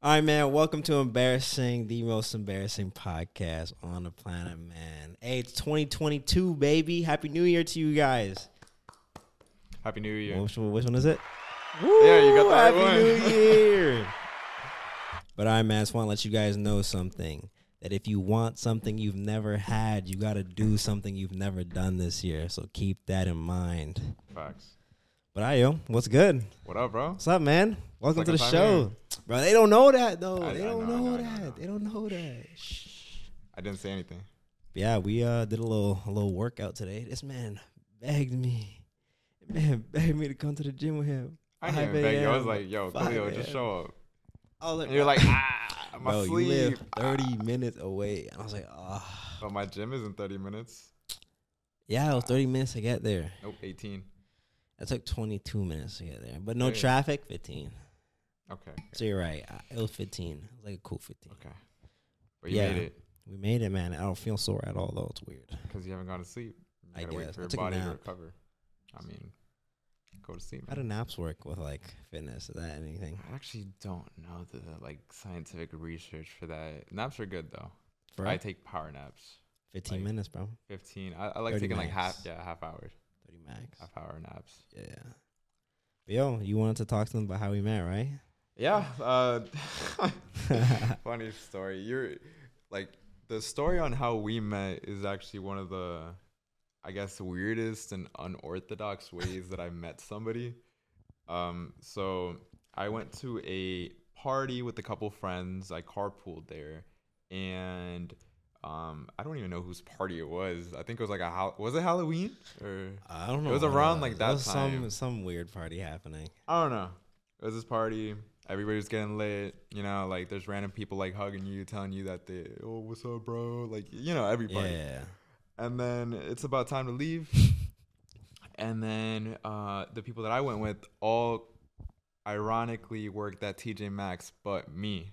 All right, man. Welcome to Embarrassing, the most embarrassing podcast on the planet, man. Hey, it's 2022, baby. Happy New Year to you guys. Happy New Year. Which, one- which one is it? Yeah, you got Woo, right Happy one. New Year. but all right, man. I just want to let you guys know something. That if you want something you've never had, you got to do something you've never done this year. So keep that in mind. Facts. But right, yo, what's good? What up, bro? What's up, man? Welcome to the show, bro. They don't know that though. I- they don't know, I know, know, I that. Know. They don't know that. Shh. I didn't say anything. Yeah, we uh did a little a little workout today. This man begged me. Man begged me to come to the gym with him. I 5 didn't beg you. I was like, yo, 5 Khaleel, just show up. I was like, And you're like, ah, my bro, sleep. you live ah." 30 minutes away. And I was like, ah. But my gym is in 30 minutes. Yeah, it was 30 minutes to get there. Nope, 18. It took 22 minutes to get there. But no traffic, 15. Okay. So you're right. I- It was 15. It was like a cool 15. Okay. But you Yeah. made it We made it, man. I don't feel sore at all, though. It's weird. because you haven't gone to sleep. You I gotta wait guess. for I your body to recover. I mean, go to sleep. How do naps work with like fitness? Is that anything? I actually don't know the like scientific research for that. Naps are good though. For I take power naps. 15 like- minutes, bro. 15. I, I like 30 taking like half, yeah, half hour, 30 max. half hour naps. Yeah. But yo, you wanted to talk to them about how we met, right? Yeah. Uh, funny story. You're like the story on how we met is actually one of the, I guess, weirdest and unorthodox ways that I met somebody. Um, so I went to a party with a couple friends. I carpooled there, and um, I don't even know whose party it was. I think it was like a was it Halloween or I don't know. It was around, like, It that was Some some weird party happening. I don't know. It was this party. Everybody was getting lit. You know, like there's random people like hugging you, telling you that they, oh, what's up, bro? Like, you know, everybody. Yeah. And then it's about time to leave. and then uh, the people that I went with all ironically worked at TJ Maxx, but me.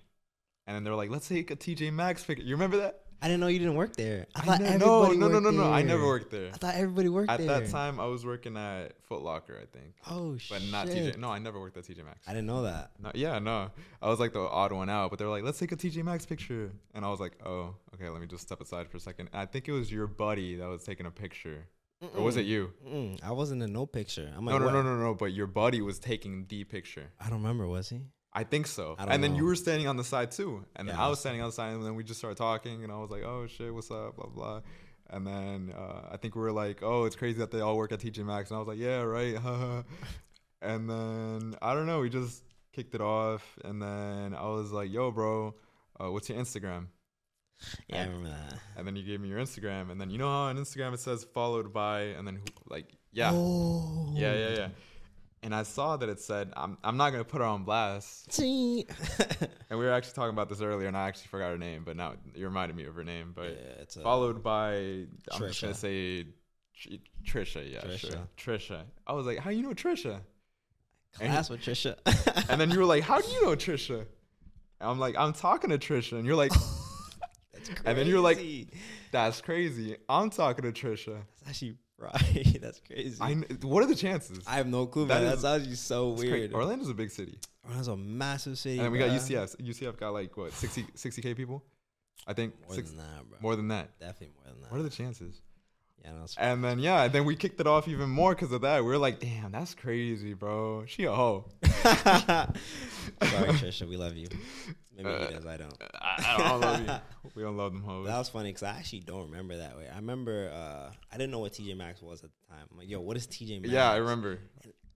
And then they're like, let's take a TJ Maxx picture. You remember that? I didn't know you didn't work there. I I thought no, everybody no, no, worked no, no. I never worked there. I thought everybody worked At there. At that time, I was working at Foot Locker, I think. Oh But shit. not TJ. No, I never worked at TJ Maxx. I didn't know that. No, yeah, no. I was like the odd one out, but they were like, let's take a TJ Maxx picture. And I was like, oh, okay, let me just step aside for a second. And I think it was your buddy that was taking a picture. Or was it you? Mm-mm. I wasn't in no picture. I'm No, like, no, what? no, no, no. But your buddy was taking the picture. I don't remember. Was he? I think so. I and then you were standing on the side too. And then Yeah, I I was standing on the side, and then we just started talking. And I was like, oh shit, what's up? Blah, blah. And then uh, I think we were like, oh, it's crazy that they all work at TJ Maxx. And I was like, yeah, right. and then I don't know. We just kicked it off. And then I was like, yo, bro, uh, what's your Instagram? Yeah, I And- remember that. And then you gave me your Instagram. And then you know how on Instagram it says followed by, and then who, like, yeah. Oh. Yeah, yeah, yeah. And I saw that it said, I'm, I'm not going to put her on blast. And we were actually talking about this earlier, and I actually forgot her name, but now you reminded me of her name. But yeah, it's uh, followed by, I'm just going to say Tr- Trisha. Yeah, sure. Trisha. Trisha. I was like, how you know Trisha? and- with Trisha. And then you were like, how do you know Trisha? And I'm like, I'm talking to Trisha. And you're like, That's And then you're like- that's crazy. I'm talking to Trisha. That's actually right. That's crazy. I, kn- what are the chances? I have no clue, That man. is- That's actually so It's weird. Orlando's a big city. Orlando's a massive city. And we got bruh. UCF. UCF got like, what, 60, 60K people? I think More six, than that, bro. more than that. Definitely more than that. What are the chances? yeah, no, it's And then yeah, and then we kicked it off even more because of that. We were like, damn, that's crazy, bro. She a hoe. Sorry, Trisha. We love you. Maybe Uh, he does. I don't. I, I don't love you. We don't love them But hoes. that was funny because I actually don't remember that way. I remember uh, I didn't know what TJ Maxx was at the time. I'm like, yo, what is TJ Maxx? Yeah, I remember.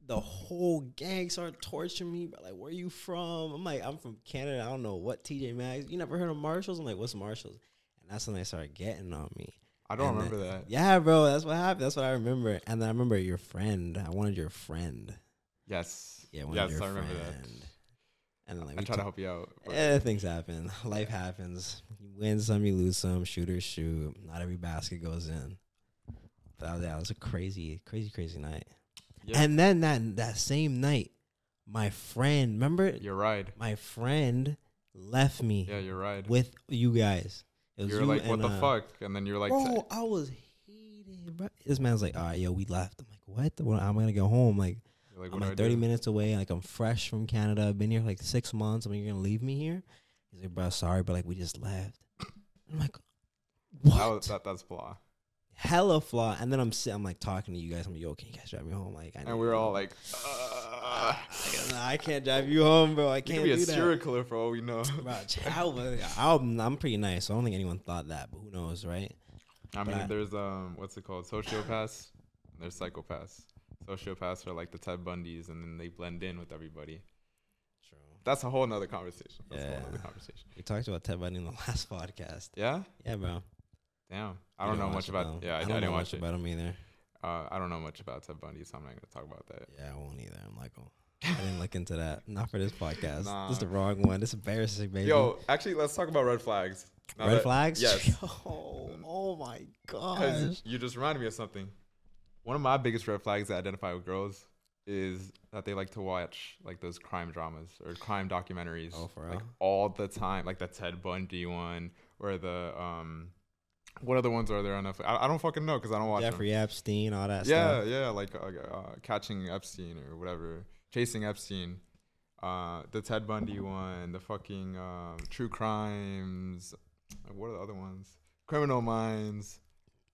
The whole gang started torturing me. But like, where are you from? I'm like, I'm from Canada. I don't know what TJ Maxx. You never heard of Marshalls? I'm like, what's Marshalls? And that's when they started getting on me. I don't And remember then- that. Yeah, bro, that's what happened. That's what I remember. And then I remember your friend. I wanted your friend. Yes. Yeah, I wanted yes, your I remember that. And then like I we try to help you out. Eh, things happen. Life happens. You win some, you lose some. Shooters shoot. Not every basket goes in. But that was, a crazy, crazy, crazy night. Yeah. And then that that same night, my friend, remember You're right. my friend left me Yeah, you're right. with you guys. It was You're you like, what the uh, fuck? And then you're like, bro, I was heated, bro. This man's like, all right, yo, we left. I'm like, what? Well, I'm gonna go home. Like, Like, I'm like 30 do? minutes away. Like I'm fresh from Canada. I've been here like six months. I mean, you're gonna leave me here? He's like, bro, sorry, but like we just left. I'm like, what? That was, that, that's flaw. Hella flaw. And then I'm sitting, I'm like talking to you guys. I'm like, yo, can you guys drive me home? Like, I And we were you. all like, uh, I can't drive you home, bro. I can't could be a serial killer for all we know. Bro, child, I'm, I'm pretty nice. So I don't think anyone thought that, but who knows, right? I mean, I- there's um, what's it called? Sociopaths. There's psychopaths. Sociopaths are like the Ted Bundys, and then they blend in with everybody. True. That's a whole nother conversation. That's a Yeah. whole nother conversation. We talked about Ted Bundy in the last podcast. Yeah. Yeah, bro. Damn. I don't know much about. though. Yeah, I, I I, don't know didn't much watch it. about him either. Uh, I don't know much about Ted Bundy, so I'm not gonna talk about that. Yeah, I won't either. I'm like, oh, I didn't look into that. Not for this podcast. Nah. This is the wrong one. This is embarrassing, baby. Yo, actually, let's talk about red flags. Now red that- flags. Yes. Yo, oh my gosh. You just reminded me of something. One of my biggest red flags that identify with girls is that they like to watch like those crime dramas or crime documentaries. Oh, for like all the time, like the Ted Bundy one or the um, what other ones are there on Netflix? I, I don't fucking know because I don't watch them. Jeffrey Epstein, all that Yeah, stuff. yeah, like uh, uh, catching Epstein or whatever, chasing Epstein. Uh, the Ted Bundy one, the fucking um, true crimes. Like, what are the other ones? Criminal Minds.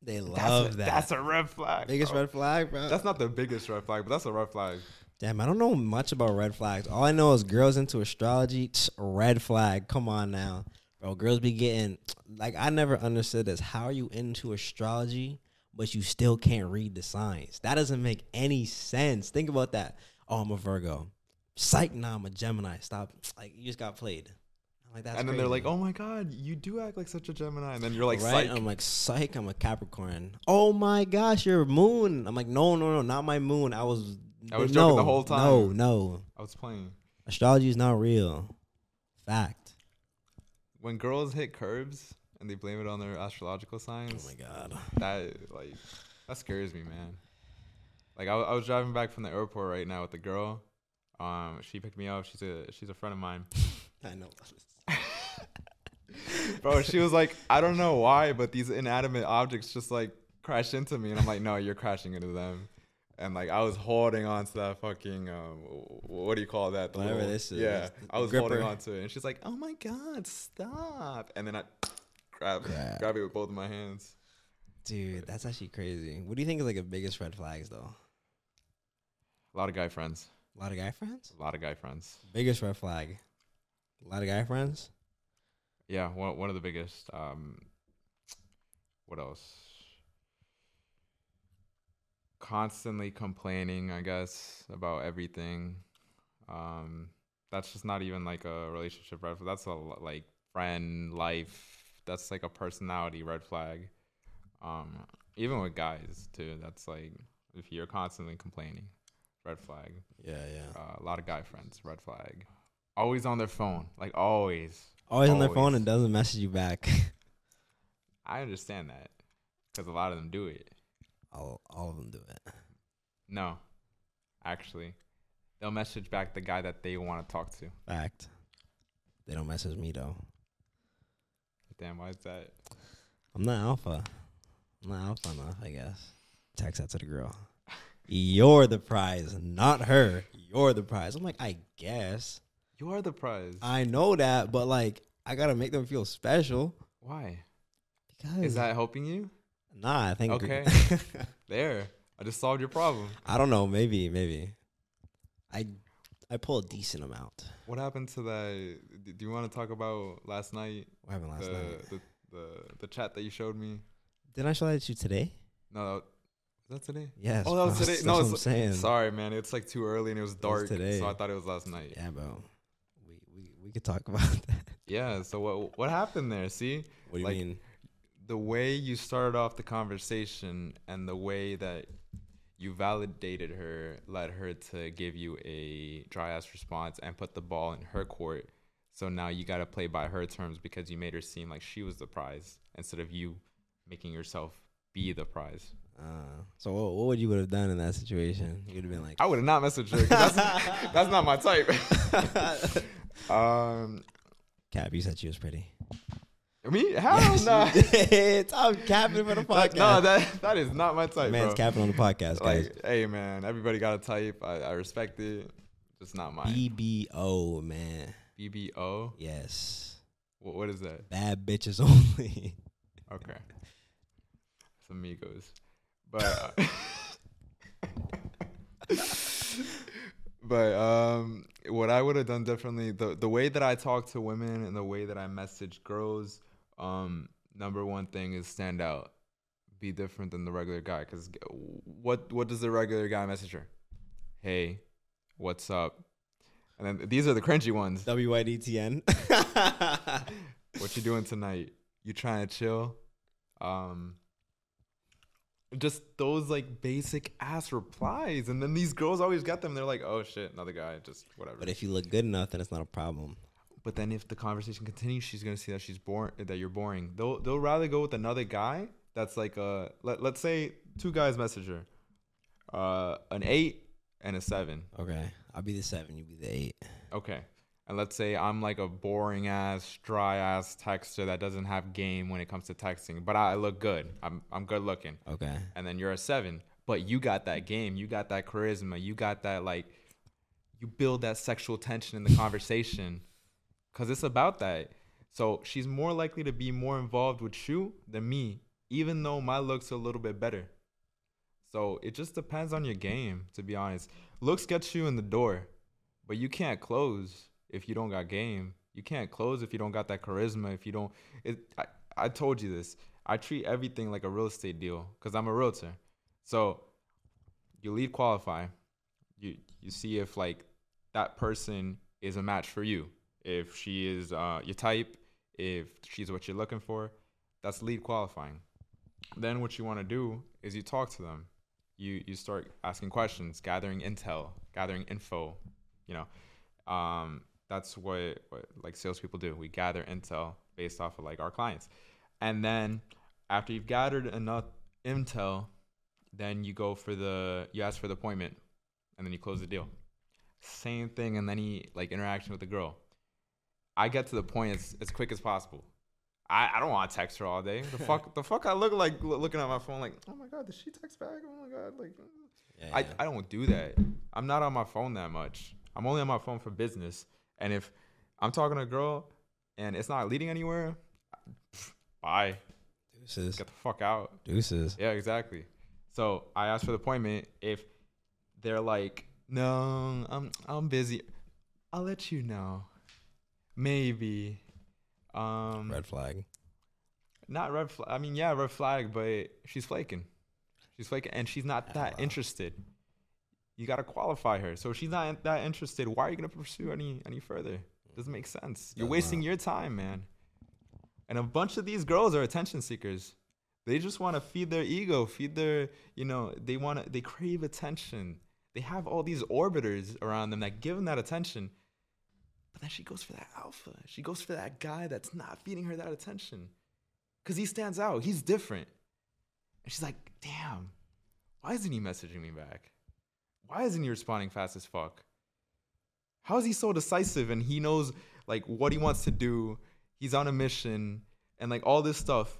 They That's love a, that. That's a red flag. biggest bro. red flag, bro. That's not the biggest red flag, but that's a red flag. Damn, I don't know much about red flags. All I know is girls into astrology. tch, red flag. Come on now, bro. Girls be getting like I never understood this. How are you into astrology, but you still can't read the signs? That doesn't make any sense. Think about that. Oh, I'm a Virgo. Psych, nah, I'm a Gemini. Stop. Like you just got played. Like that's. and then they're like, "Oh my god, you do act like such a Gemini," and then you're like, right? "Psych." I'm like, psych, I'm a Capricorn. Oh my gosh, your moon. I'm like, no, no, no, not my moon. I was, I was no, joking the whole time. no. No. I was playing. Astrology is not real. Fact. When girls hit curves and they blame it on their astrological signs. Oh my god. that like that scares me, man. Like I, I was driving back from the airport right now with the girl. Um, she picked me up. She's a she's a friend of mine. I know. Bro, she was like, I don't know why, but these inanimate objects just like crash into me, and I'm like, no, you're crashing into them. And like I was holding on to that fucking um, what do you call that? The Whatever this is, Yeah, I was holding gripper. on to it, and she's like, oh my god, stop! And then I grab Grab. grab it with both of my hands. Dude, that's actually crazy. What do you think is like the biggest red flags though? A lot of guy friends. A lot of guy friends? A lot of guy friends. Biggest red flag. A lot of guy friends? Yeah, one one of the biggest. Um, what else? Constantly complaining, I guess, about everything. Um, that's just not even like a relationship red flag. That's a like friend life. That's like a personality red flag. Um, even with guys too. That's like if you're constantly complaining, red flag. Yeah, yeah. Uh, a lot of guy friends, red flag. Always on their phone, like always. Always on their phone and doesn't message you back. I understand that because a lot of them do it. all, all of them do it. No, actually, they'll message back the guy that they want to talk to. Fact. They don't message me though. Damn, why is that? I'm not alpha. I'm not alpha enough, I guess. Text that to the girl. You're the prize, not her. You're the prize. I'm like, I guess. You are the prize. I know that, but like, I gotta make them feel special. why? Because Is that helping you? nah? I think Okay. There, I just solved your problem. I don't know. Maybe, maybe. I I pull a decent amount. What happened to that? Do you want to talk about last night? What happened last the, night? the the the chat that you showed me. Didn't I show that to you today? No, that, is that today? Yes. Oh, that was today. That's No, what I'm saying. Sorry, man. It's like too early and it was dark, today. so I thought it was last night. Yeah, bro. We we we could talk about that. Yeah. So what what happened there? See, What do you Like, mean? the way you started off the conversation and the way that you validated her led her to give you a dry ass response and put the ball in her court. So now you got to play by her terms because you made her seem like she was the prize instead of you making yourself be the prize. Uh, so what, what would you would have done in that situation? You'd have been like, I would have not messaged her that's, that's not my type. um, Cap, you said she was pretty. Me? Hell Yes, no. I'm capping for the podcast. no, that that is not my type, Man's bro. capping on the podcast, guys. Like, hey, man, everybody got a type. I, I respect it. It's not mine. BBO, man. BBO. Yes. What, what is that? Bad bitches only. Okay. It's amigos. But uh, but um what I would have done differently the the way that I talk to women and the way that I message girls um number one thing is stand out. Be different than the regular guy cuz what what does the regular guy message her? Hey, what's up? And then these are the cringy ones. WYDTN. what you doing tonight? You trying to chill? Um just those like basic ass replies and then these girls always get them they're like oh shit another guy just whatever but if you look good enough, then it's not a problem. but then if the conversation continues she's gonna see that she's boring that you're boring they'll they'll rather go with another guy that's like a let, let's say two guys message her uh an eight and a seven Okay. I'll be the seven, you be the eight. Okay. And let's say I'm like a boring ass, dry ass texter that doesn't have game when it comes to texting, but I look good. I'm I'm good looking. Okay. And then you're a seven, but you got that game, you got that charisma, you got that like, you build that sexual tension in the conversation, cause it's about that. So she's more likely to be more involved with you than me, even though my looks are a little bit better. So it just depends on your game, to be honest. Looks gets you in the door, but you can't close if you don't got game. You can't close if you don't got that charisma. If you don't, it. I, I told you this. I treat everything like a real estate deal because I'm a realtor. So you lead qualify. You you see if like that person is a match for you. If she is uh, your type, if she's what you're looking for, that's lead qualifying. Then what you want to do is you talk to them. You you start asking questions, gathering intel, gathering info. You know, um, that's what, what like salespeople do. We gather intel based off of like our clients, and then after you've gathered enough intel, then you go for the you ask for the appointment, and then you close the deal. Same thing in any like interaction with the girl. I get to the point as, as quick as possible. I, I don't want to text her all day. The fuck the fuck I look like lo- looking at my phone like, oh my god, did she text back? Oh my god, like Yeah, I, yeah. I don't do that. I'm not on my phone that much. I'm only on my phone for business. And if I'm talking to a girl and it's not leading anywhere, bye. Deuces. Get the fuck out. Deuces. Yeah, exactly. So I asked for the appointment. If they're like, no, I'm I'm busy, I'll let you know. Maybe. Um, Red flag. not red flag. I mean, yeah, red flag, but she's flaking. She's flaking, and she's not that wow. interested. You gotta qualify her. So if she's not that interested, why are you gonna pursue any any further? Doesn't make sense. You're wasting your time, man. And a bunch of these girls are attention seekers. They just want to feed their ego, feed their, you know, they want to, they crave attention. They have all these orbiters around them that give them that attention. But then she goes for that alpha. She goes for that guy that's not feeding her that attention. Because he stands out. He's different. And she's like, damn, why isn't he messaging me back? Why isn't he responding fast as fuck? How is he so decisive and he knows like what he wants to do? He's on a mission and like all this stuff.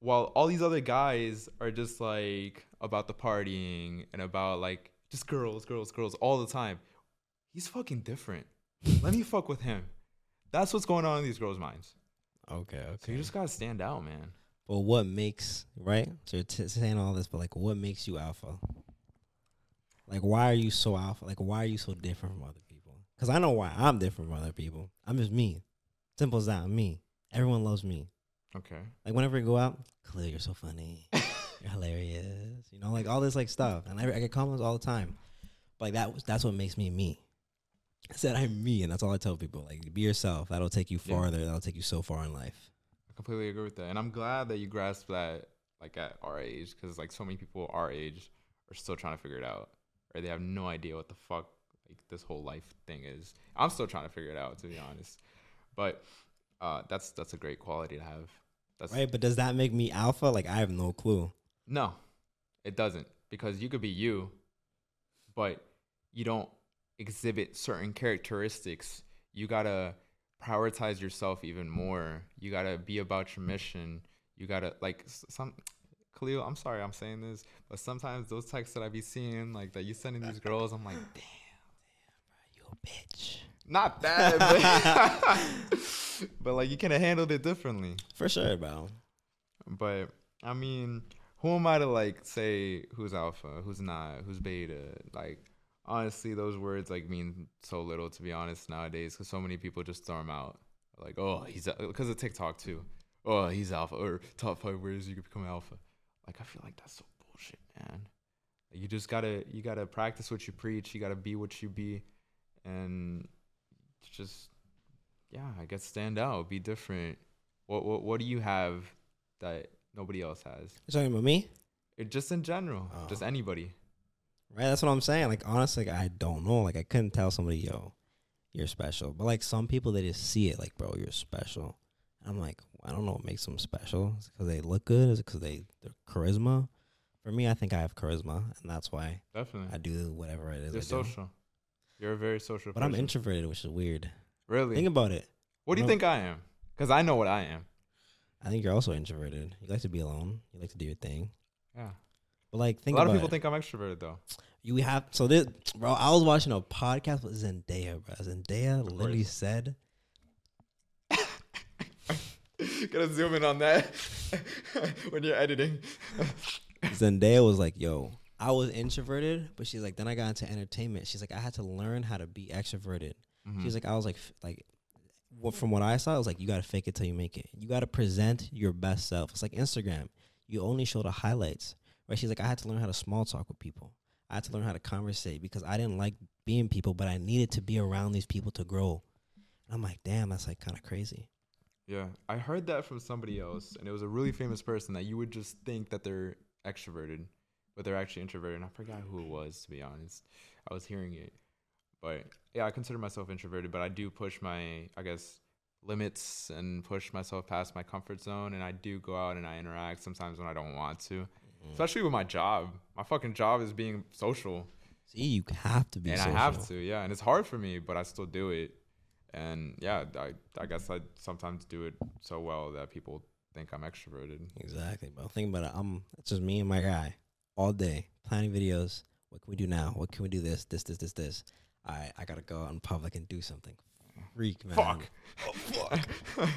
While all these other guys are just like about the partying and about like just girls, girls, girls all the time. He's fucking different. Let me fuck with him. That's what's going on in these girls' minds. Okay, So you just gotta stand out, man. But what makes right? So you're t- saying all this, but like, what makes you alpha? Like, why are you so alpha? Like, why are you so different from other people? Because I know why I'm different from other people. I'm just me. Simple as that. I'm me. Everyone loves me. Okay. Like whenever I go out, Khaleel, you're so funny. you're hilarious. You know, like all this like stuff, and I, I get comments all the time. But like that, was that's what makes me me. I said I'm me, and that's all I tell people. Like, be yourself. That'll take you Yeah. farther. That'll take you so far in life. I completely agree with that, and I'm glad that you grasp that like at our age, because like so many people our age are still trying to figure it out, or they have no idea what the fuck like this whole life thing is. I'm still trying to figure it out, to be honest. But uh, that's that's a great quality to have. That's Right? But does that make me alpha? Like, I have no clue. no, it doesn't, because you could be you, but you don't exhibit certain characteristics. You gotta prioritize yourself even more. You gotta be about your mission. You gotta like some. Khaleel, I'm sorry I'm saying this, but sometimes those texts that I be seeing, like that you sending these girls, I'm like, damn, You a bitch. not that, but, but like you could have handled it differently. For sure, bro. But I mean, who am I to like say who's alpha, who's not, who's beta? Like honestly, those words like mean so little to be honest nowadays, because so many people just throw them out. Like, oh, he's because of TikTok too. Oh, he's alpha or top five ways you could become alpha. Like I feel like that's so bullshit, man. You just gotta you gotta practice what you preach. You gotta be what you be, and just yeah, I guess stand out, be different. What what what do you have that nobody else has? You're talking about me? It just in general, oh. just Oh. anybody. Right, that's what I'm saying. Like honestly, like, I don't know. Like I couldn't tell somebody, yo, you're special. But like some people, they just see it. Like, bro, you're special. I'm like, I don't know what makes them special. Is it because they look good? Is it because they their charisma? For me, I think I have charisma, and that's why Definitely, I do whatever it is. you're social. You're a very social. But I'm introverted, which is weird. Really? Think about it. what do you think I am? Because I know what I am. I think you're also introverted. You like to be alone. You like to do your thing. Yeah. But like, think a lot of people it. think I'm extroverted though. you have so this, bro. I was watching a podcast with Zendaya, bro. Zendaya literally said Gotta zoom in on that when you're editing. Zendaya was like, "Yo, I was introverted, but she's like, then I got into entertainment. She's like, I had to learn how to be extroverted. Mhm. She's like, I was like, f- like, what from what I saw, I was like, you gotta fake it till you make it. You gotta present your best self. It's like Instagram. You only show the highlights, right? She's like, I had to learn how to small talk with people. I had to learn how to conversate because I didn't like being people, but I needed to be around these people to grow. And I'm like, damn, that's like kind of crazy. Yeah, I heard that from somebody else, and it was a really famous person that you would just think that they're extroverted, but they're actually introverted. And I forgot who it was, to be honest. I was hearing it, but yeah, I consider myself introverted, but I do push my, I guess, limits and push myself past my comfort zone, and I do go out and I interact sometimes when I don't want to, mm-hmm. especially with my job. My fucking job is being social, See, you have to be. and social. I have to, yeah, and it's hard for me, but I still do it. And yeah, I, I guess I sometimes do it so well that people think I'm extroverted. Exactly, bro. Think about it. I'm it's just me and my guy all day planning videos. What can we do now? What can we do? This, this, this, this, this. Right, I gotta go out in public and do something. Freak, man. Fuck. Oh, fuck.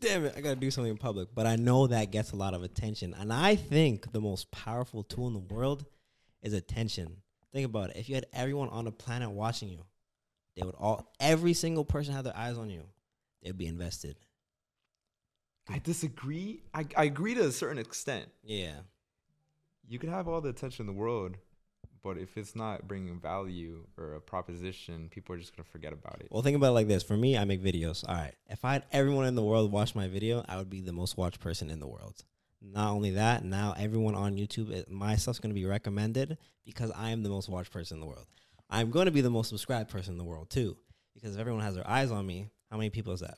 Damn it, I gotta do something in public. But I know that gets a lot of attention. And I think the most powerful tool in the world is attention. Think about it. If you had everyone on the planet watching you, they would all every single person have their eyes on you. They'd be invested. I disagree. I, I agree to a certain extent. Yeah. You could have all the attention in the world, but if it's not bringing value or a proposition, people are just gonna forget about it. Well, think about it like this. For me, I make videos. All right. If I had everyone in the world watch my video, I would be the most watched person in the world. Not only that, now everyone on YouTube, my stuff's to be recommended because I am the most watched person in the world. I'm going to be the most subscribed person in the world too, because if everyone has their eyes on me, how many people is that?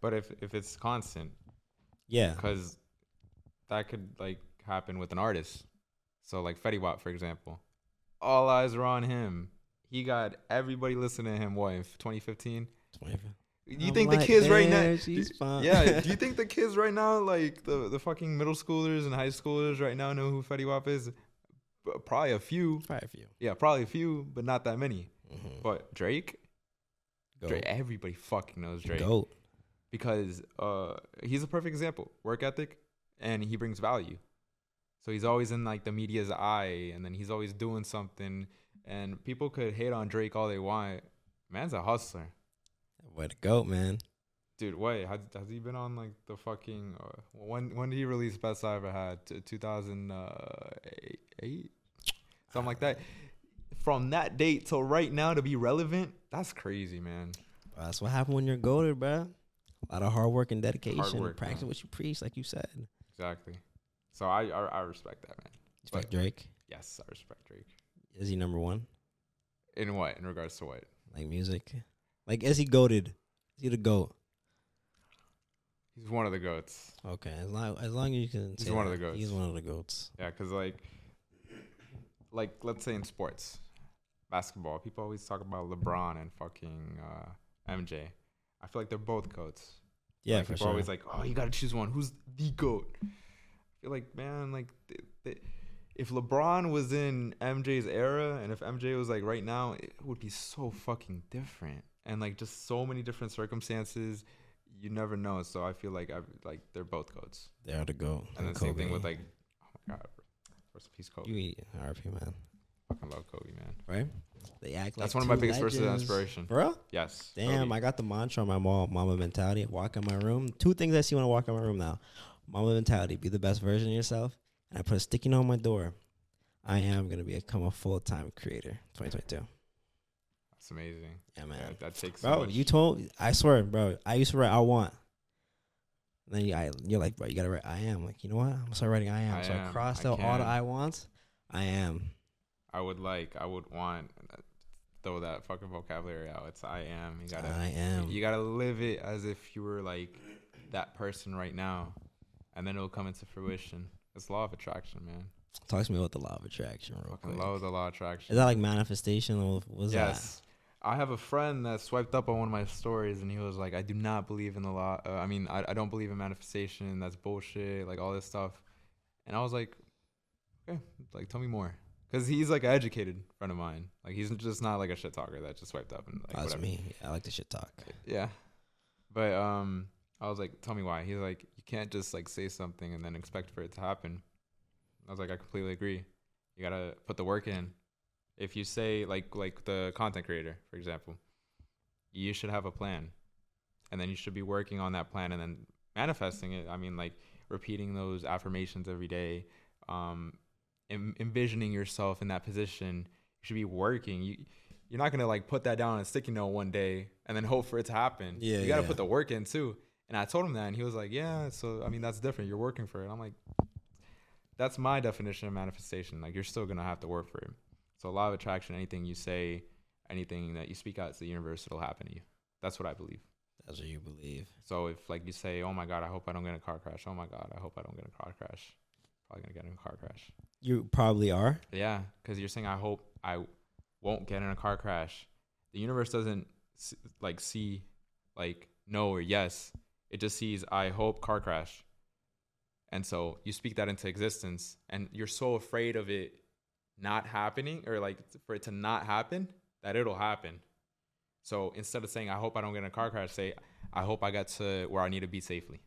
But if if it's constant, Yeah. because that could like happen with an artist. So like Fetty Wap, for example, all eyes are on him. He got everybody listening to him. What in 2015? 20. You I'm think the kids right now? "There, she's fine." Yeah. Do you think the kids right now, like the the fucking middle schoolers and high schoolers right now, know who Fetty Wap is? B- Probably a few. Probably a few. Yeah, probably a few, but not that many. Mhm. But Drake, Goat. Drake, everybody fucking knows Drake Goat. because uh he's a perfect example. Work ethic, and he brings value. So he's always in like the media's eye, and then he's always doing something. And people could hate on Drake all they want. Man's a hustler. Way to go, man. Dude, wait, has, has he been on like the fucking uh, when when did he release Best I Ever Had? 2008, something like that. From that date till right now to be relevant, that's crazy, man. That's what happened when you're goaded, bro. A lot of hard work and dedication. work, Practice man. what you preach, like you said. Exactly. So I I, I respect that, man. Respect But- Drake. Yes, I respect Drake. Is he number one? In what? In regards to what? Like music? Like is he goaded? Is he the goat? He's one of the goats. Okay, as long as long as you can. He's say one of the goats. He's one of the goats. Yeah, because like, like let's say in sports, basketball, people always talk about LeBron and fucking uh, MJ. I feel like they're both goats. Yeah, like, for people sure. always like, oh, you got to choose one. Who's the goat? I feel like, man, like, th- th- if LeBron was in MJ's era, and if MJ was like right now, it would be so fucking different, and like just so many different circumstances. You never know. So I feel like I like they're both goats. they are the goat. And then same thing with like, oh my god, rest in peace, Kobe. you eat RP man, fucking love Kobe, man. right? They act That's like one of my biggest sources of legends. inspiration. Bro, Yes. damn, Kobe. I got the mantra on my mom, Mamba mentality. Walk in my room. Two things I see when I walk in my room now. Mamba mentality, be the best version of yourself. And I put a sticky note on my door. I am gonna become a full time creator. 2022. That's amazing. Yeah, man. Yeah, that takes so Bro, much- you told I swear, bro. I used to write I want. And then you, I, you're like, bro, you gotta write I am. Like, you know what? I'm gonna start writing I am. I so I crossed I out all the. I wants. I am. I would like, I would want uh, throw that fucking vocabulary out. It's I am. You gotta, I am. you gotta live it as if you were like that person right now, and then it'll come into fruition. It's law of attraction, man. Talk to me about the law of attraction, real Fucking quick. love the law of attraction. Is that like manifestation or what's yes. I have a friend that swiped up on one of my stories, and he was like, "I do not believe in the law. Uh, I mean, I, I don't believe in manifestation. That's bullshit. Like all this stuff." And I was like, "Okay, like tell me more." Because he's like an educated friend of mine. Like he's just not like a shit talker that just swiped up and like that? That's whatever. me. I like to shit talk. Yeah. But um, I was like, "Tell me why." He's like, "You can't just like say something and then expect for it to happen." I was like, "I completely agree. You gotta put the work in." If you say like like the content creator, for example, you should have a plan, and then you should be working on that plan and then manifesting it. I mean, like repeating those affirmations every day, um, em- envisioning yourself in that position. You should be working. You you're not gonna like put that down on a sticky note one day and then hope for it to happen. Yeah, you gotta yeah. put the work in too. And I told him that, and he was like, "Yeah." So I mean, that's different. You're working for it. I'm like, that's my definition of manifestation. Like you're still gonna have to work for it. So a law of attraction, anything you say, anything that you speak out to the universe, it'll happen to you. That's what I believe. That's what you believe. So if like you say, "Oh my God, I hope I don't get in a car crash." Oh my God, I hope I don't get in a car crash. Probably gonna get in a car crash. You probably are. Yeah, because you're saying I hope I won't get in a car crash. The universe doesn't like see like no or yes. It just sees I hope car crash. And so you speak that into existence, and you're so afraid of it not happening or like for it to not happen that it'll happen. So instead of saying I hope I don't get in a car crash, say I hope I get to where I need to be safely.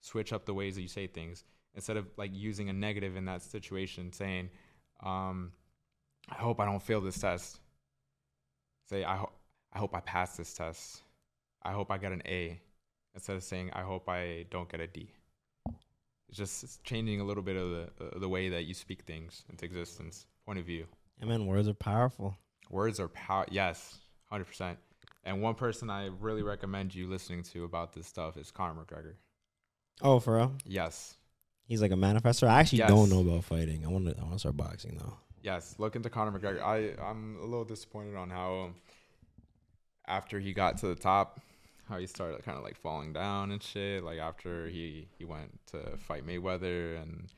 Switch up the ways that you say things instead of like using a negative in that situation, saying, um, "I hope I don't fail this test." Say, "I I hope I pass this test. I hope I get an A," instead of saying, "I hope I don't get a D." It's just it's changing a little bit of the uh, the way that you speak things into existence. Point of view. I mean, words are powerful. Words are power. Yes, hundred percent. And one person I really recommend you listening to about this stuff is Conor McGregor. Oh, for real? Yes, He's like a manifestor. I actually Yes. don't know about fighting. I want to. I want to start boxing though. Yes, look into Conor McGregor. I I'm a little disappointed on how um, after he got to the top, how he started kind of like falling down and shit. Like after he he went to fight Mayweather and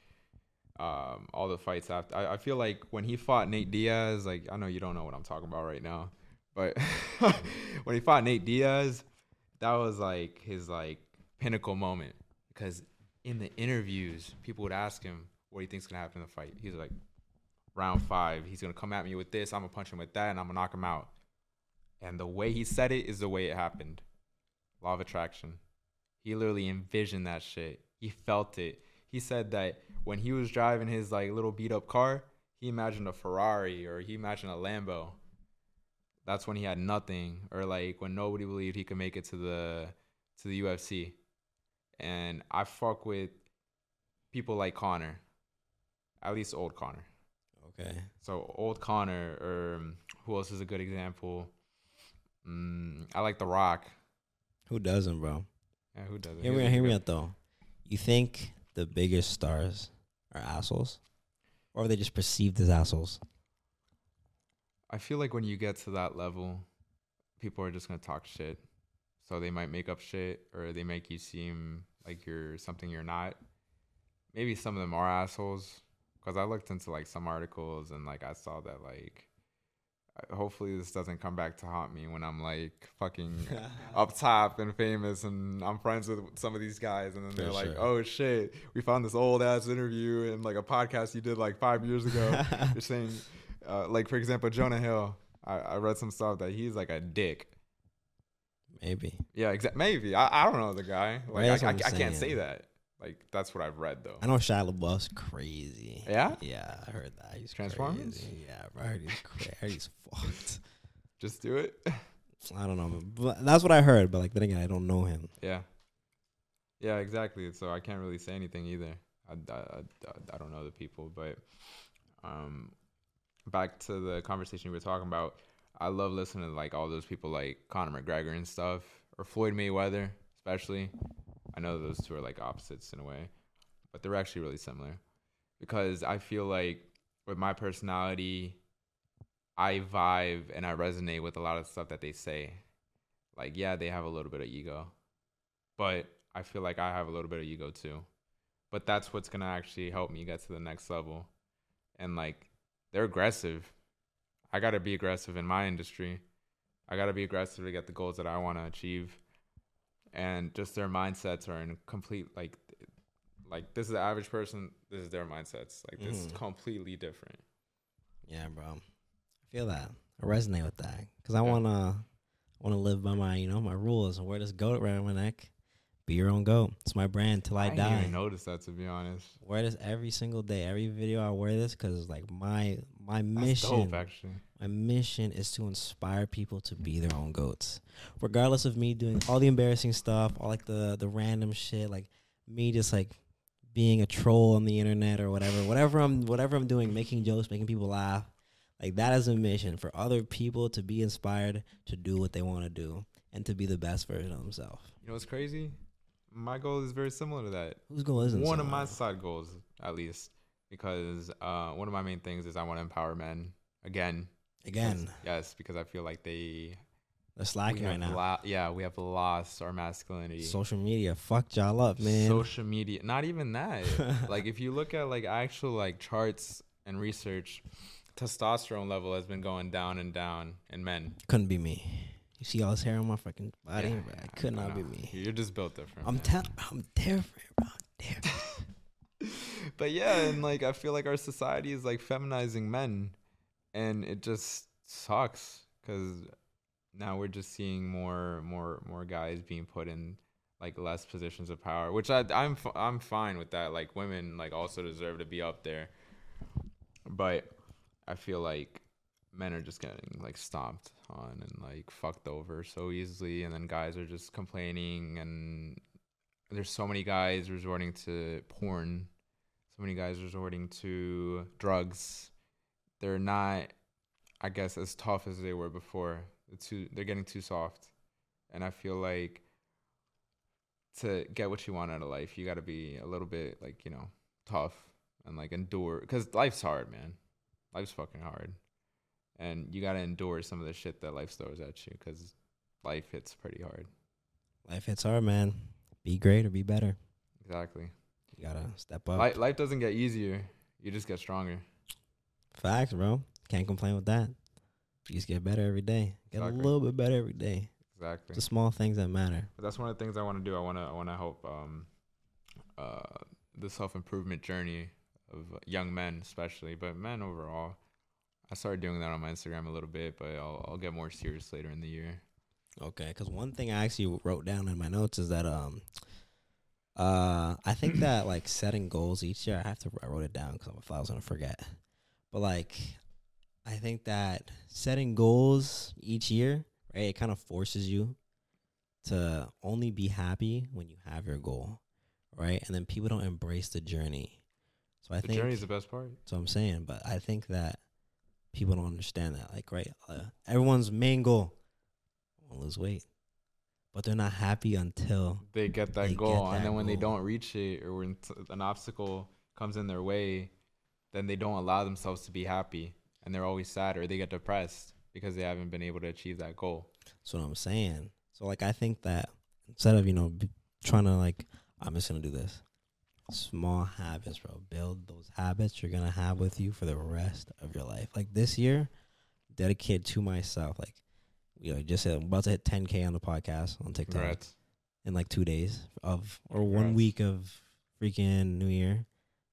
um, all the fights after. I, I feel like when he fought Nate Diaz, like I know you don't know what I'm talking about right now, but when he fought Nate Diaz, that was like his like pinnacle moment because in the interviews, people would ask him what he thinks gonna happen in the fight. He's like, round five, he's gonna come at me with this. I'm gonna punch him with that, and I'm gonna knock him out. And the way he said it is the way it happened. Law of attraction. He literally envisioned that shit. He felt it. He said that when he was driving his like little beat up car, he imagined a Ferrari or he imagined a Lambo. That's when he had nothing, or like when nobody believed he could make it to the to the UFC. And I fuck with people like Conor, at least old Conor. Okay. So old Conor, or um, who else is a good example? Mm, I like The Rock. Who doesn't, bro? Yeah, who doesn't? Hear me, hear me out though. You think the biggest stars are assholes, or are they just perceived as assholes? I feel like when you get to that level, people are just gonna talk shit. So they might make up shit, or they make you seem like you're something you're not. Maybe some of them are assholes, because I looked into like some articles and like I saw that like hopefully this doesn't come back to haunt me when I'm like fucking up top and famous and I'm friends with some of these guys and then they're like, sure. "Oh shit, we found this old ass interview and like a podcast you did like 5 years ago." You're saying uh, like for example, Jonah Hill. I, I read some stuff that he's like a dick. Maybe. Yeah, exactly. Maybe I, I don't know the guy. Like Right, I, I, I'm can't say that. Like that's what I've read though. I know Shia LaBeouf's crazy. Yeah? Yeah, I heard that. He's Transformers? crazy. Yeah, bro, I heard he's crazy. He's fucked. Just do it. I don't know, but that's what I heard. But like then again, I don't know him. Yeah. Yeah, exactly. So I can't really say anything either. I, I, I, I don't know the people, but um, back to the conversation we were talking about. I love listening to like all those people like Conor McGregor and stuff, or Floyd Mayweather, especially. I know those two are like opposites in a way, but they're actually really similar because I feel like with my personality, I vibe and I resonate with a lot of stuff that they say. Like, yeah, they have a little bit of ego, but I feel like I have a little bit of ego too. But that's what's gonna actually help me get to the next level. And like, they're aggressive. I gotta be aggressive in my industry. I gotta be aggressive to get the goals that I want to achieve. And just their mindsets are in complete like, like this is the average person. This is their mindsets. Like this is Mhm. completely different. Yeah, bro. I feel that. I resonate with that because I Yeah. wanna wanna live by my you know my rules and wear this goat around my neck. Be your own goat. It's my brand till I, didn't die. even notice that to be honest. Wear this every single day, every video. I wear this because it's like my my That's mission. dope, actually. My mission is to inspire people to be their own goats, regardless of me doing all the embarrassing stuff, all like the the random shit, like me just like being a troll on the internet or whatever, whatever I'm whatever I'm doing, making jokes, making people laugh. Like that is a mission for other people to be inspired to do what they want to do and to be the best version of themselves. You know what's crazy? My goal is very similar to that. Whose goal isn't one of my side goals at least because uh, one of my main things is i want to empower men again again? yes because i feel like they They're slacking right now. lo- yeah we have lost our masculinity Social media fucked y'all up, man. social media not even that like if you look at like actual like charts and research testosterone level has been going down and down in men Couldn't be me. You see all this hair on my fucking body? Yeah, bro, it could not be me. you're just built different I'm tell I'm different, bro. I'm different. but yeah, and like I feel like our society is like feminizing men, and it just sucks because now we're just seeing more, more, more guys being put in like less positions of power, which I I'm f- I'm fine with that. Like women like also deserve to be up there, but I feel like men are just getting like stomped and like fucked over so easily, and then guys are just complaining and there's so many guys resorting to porn so many guys resorting to drugs. They're not i guess as tough as they were before. They're too they're getting too soft and i feel like to get what you want out of life you got to be a little bit like you know tough and like endure because life's hard man. Life's fucking hard and you got to endure some of the shit that life throws at you because life hits pretty hard Life hits hard, man. Be great or be better. exactly You gotta step up. Life, life doesn't get easier. You just get stronger. Facts, bro. Can't complain with that. You just get better every day. Get Exactly. a little bit better every day. Exactly. The small things that matter. But that's one of the things I want to do. I want to I want to help um uh the self improvement journey of young men, especially, but men overall. I started doing that on my Instagram a little bit, but I'll I'll get more serious later in the year. Okay, because one thing I actually wrote down in my notes is that um, uh, I think that like setting goals each year. I have to. I wrote it down because I was gonna forget. But like, I think that setting goals each year, right? It kind of forces you to only be happy when you have your goal, right? And then people don't embrace the journey. So I the think journey is the best part. So I'm saying. But I think that people don't understand that. Like, right? Uh, everyone's main goal, I wanna lose weight, but they're not happy until They get that They goal, get and then when they don't reach it, or when t- an obstacle comes in their way, then they don't allow themselves to be happy, and they're always sad or they get depressed because they haven't been able to achieve that goal. That's what I'm saying. So like I think that instead of you know b- trying to like I'm just gonna do this, small habits, bro. Build those habits you're gonna have with you for the rest of your life. Like this year, dedicated to myself. Like, you know, just said, I'm about to hit 10k on the podcast on TikTok Congrats. in like two days of or one week of freaking New Year.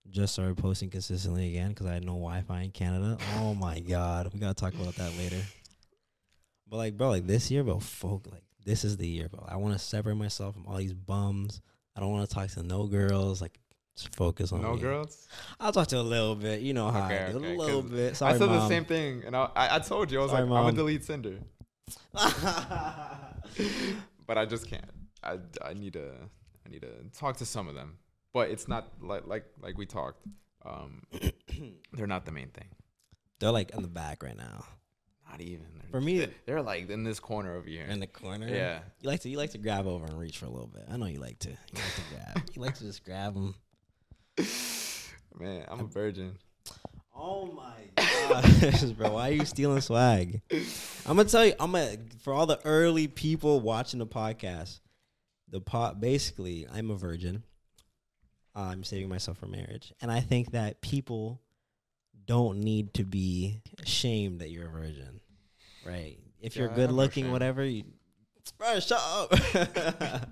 Just started posting consistently again because I had no Wi-Fi in Canada. Oh my god, we gotta talk about that later. But like, bro, like this year, bro, folk, like this is the year, bro. I want to separate myself from all these bums. I don't want to talk to no girls. Like, just focus on No me. girls. I'll talk to a little bit. You know how Okay, I do. okay, a little bit. Sorry, I said mom. the same thing, and I, I, I told you I was Sorry, like, I'm Mom. gonna delete Tinder, but I just can't. I, I need to I need to talk to some of them, but it's not like like like we talked. Um, they're not the main thing. They're like in the back right now, Not even They're- For me- they're, they're like in this corner over here. in the corner. yeah, You like to you like to grab over and reach for a little bit. I know you like to. You like to grab. you like to just grab them. man, I'm a virgin. Oh my gosh, bro! Why are you stealing swag? I'm gonna tell you. I'm gonna for all the early people watching the podcast. The pot basically, I'm a virgin. I'm saving myself for marriage, and I think that people don't need to be ashamed that you're a virgin, right? If you're good looking, whatever, you, bro, shut up.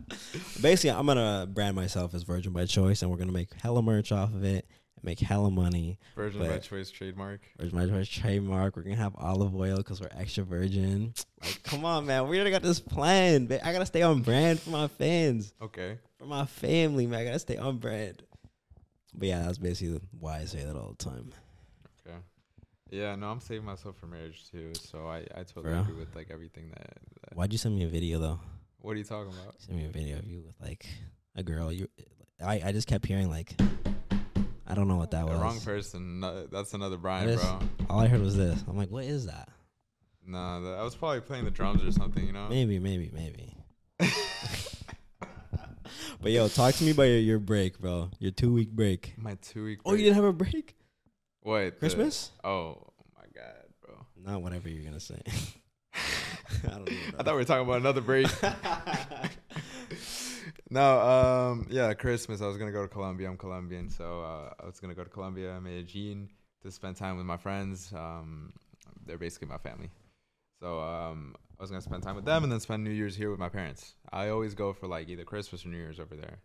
basically, I'm gonna brand myself as virgin by choice, and we're gonna make hella merch off of it and make hella money. Virgin by choice trademark. Virgin by choice trademark. We're gonna have olive oil because we're extra virgin. Like, come on, man. We already got this plan. But I gotta stay on brand for my fans, Okay. for my family, man. I gotta stay on brand. But yeah, that's basically why I say that all the time. Okay. Yeah, no, I'm saving myself for marriage too. So I, I totally agree with like everything that, that. Why'd you send me a video though? What are you talking about? Send me a video of you with like a girl. You, I, I just kept hearing like, I don't know what that the was. wrong person. No, that's another Brian, is- bro. All I heard was this. I'm like, what is that? Nah, that, I was probably playing the drums or something. You know. Maybe, maybe, maybe. but yo, talk to me about your, your break, bro. Your two week break. My two week. Oh, you didn't have a break? What? the- Christmas? oh my god, bro. Not whatever you're gonna say. I don't know. I thought we were talking about another break. no, um, yeah, Christmas. I was gonna go to Colombia. I'm Colombian, so uh, I was gonna go to Colombia, Medellin, to spend time with my friends. Um, they're basically my family. So um, I was gonna spend time with them and then spend New Year's here with my parents. I always go for like either Christmas or New Year's over there.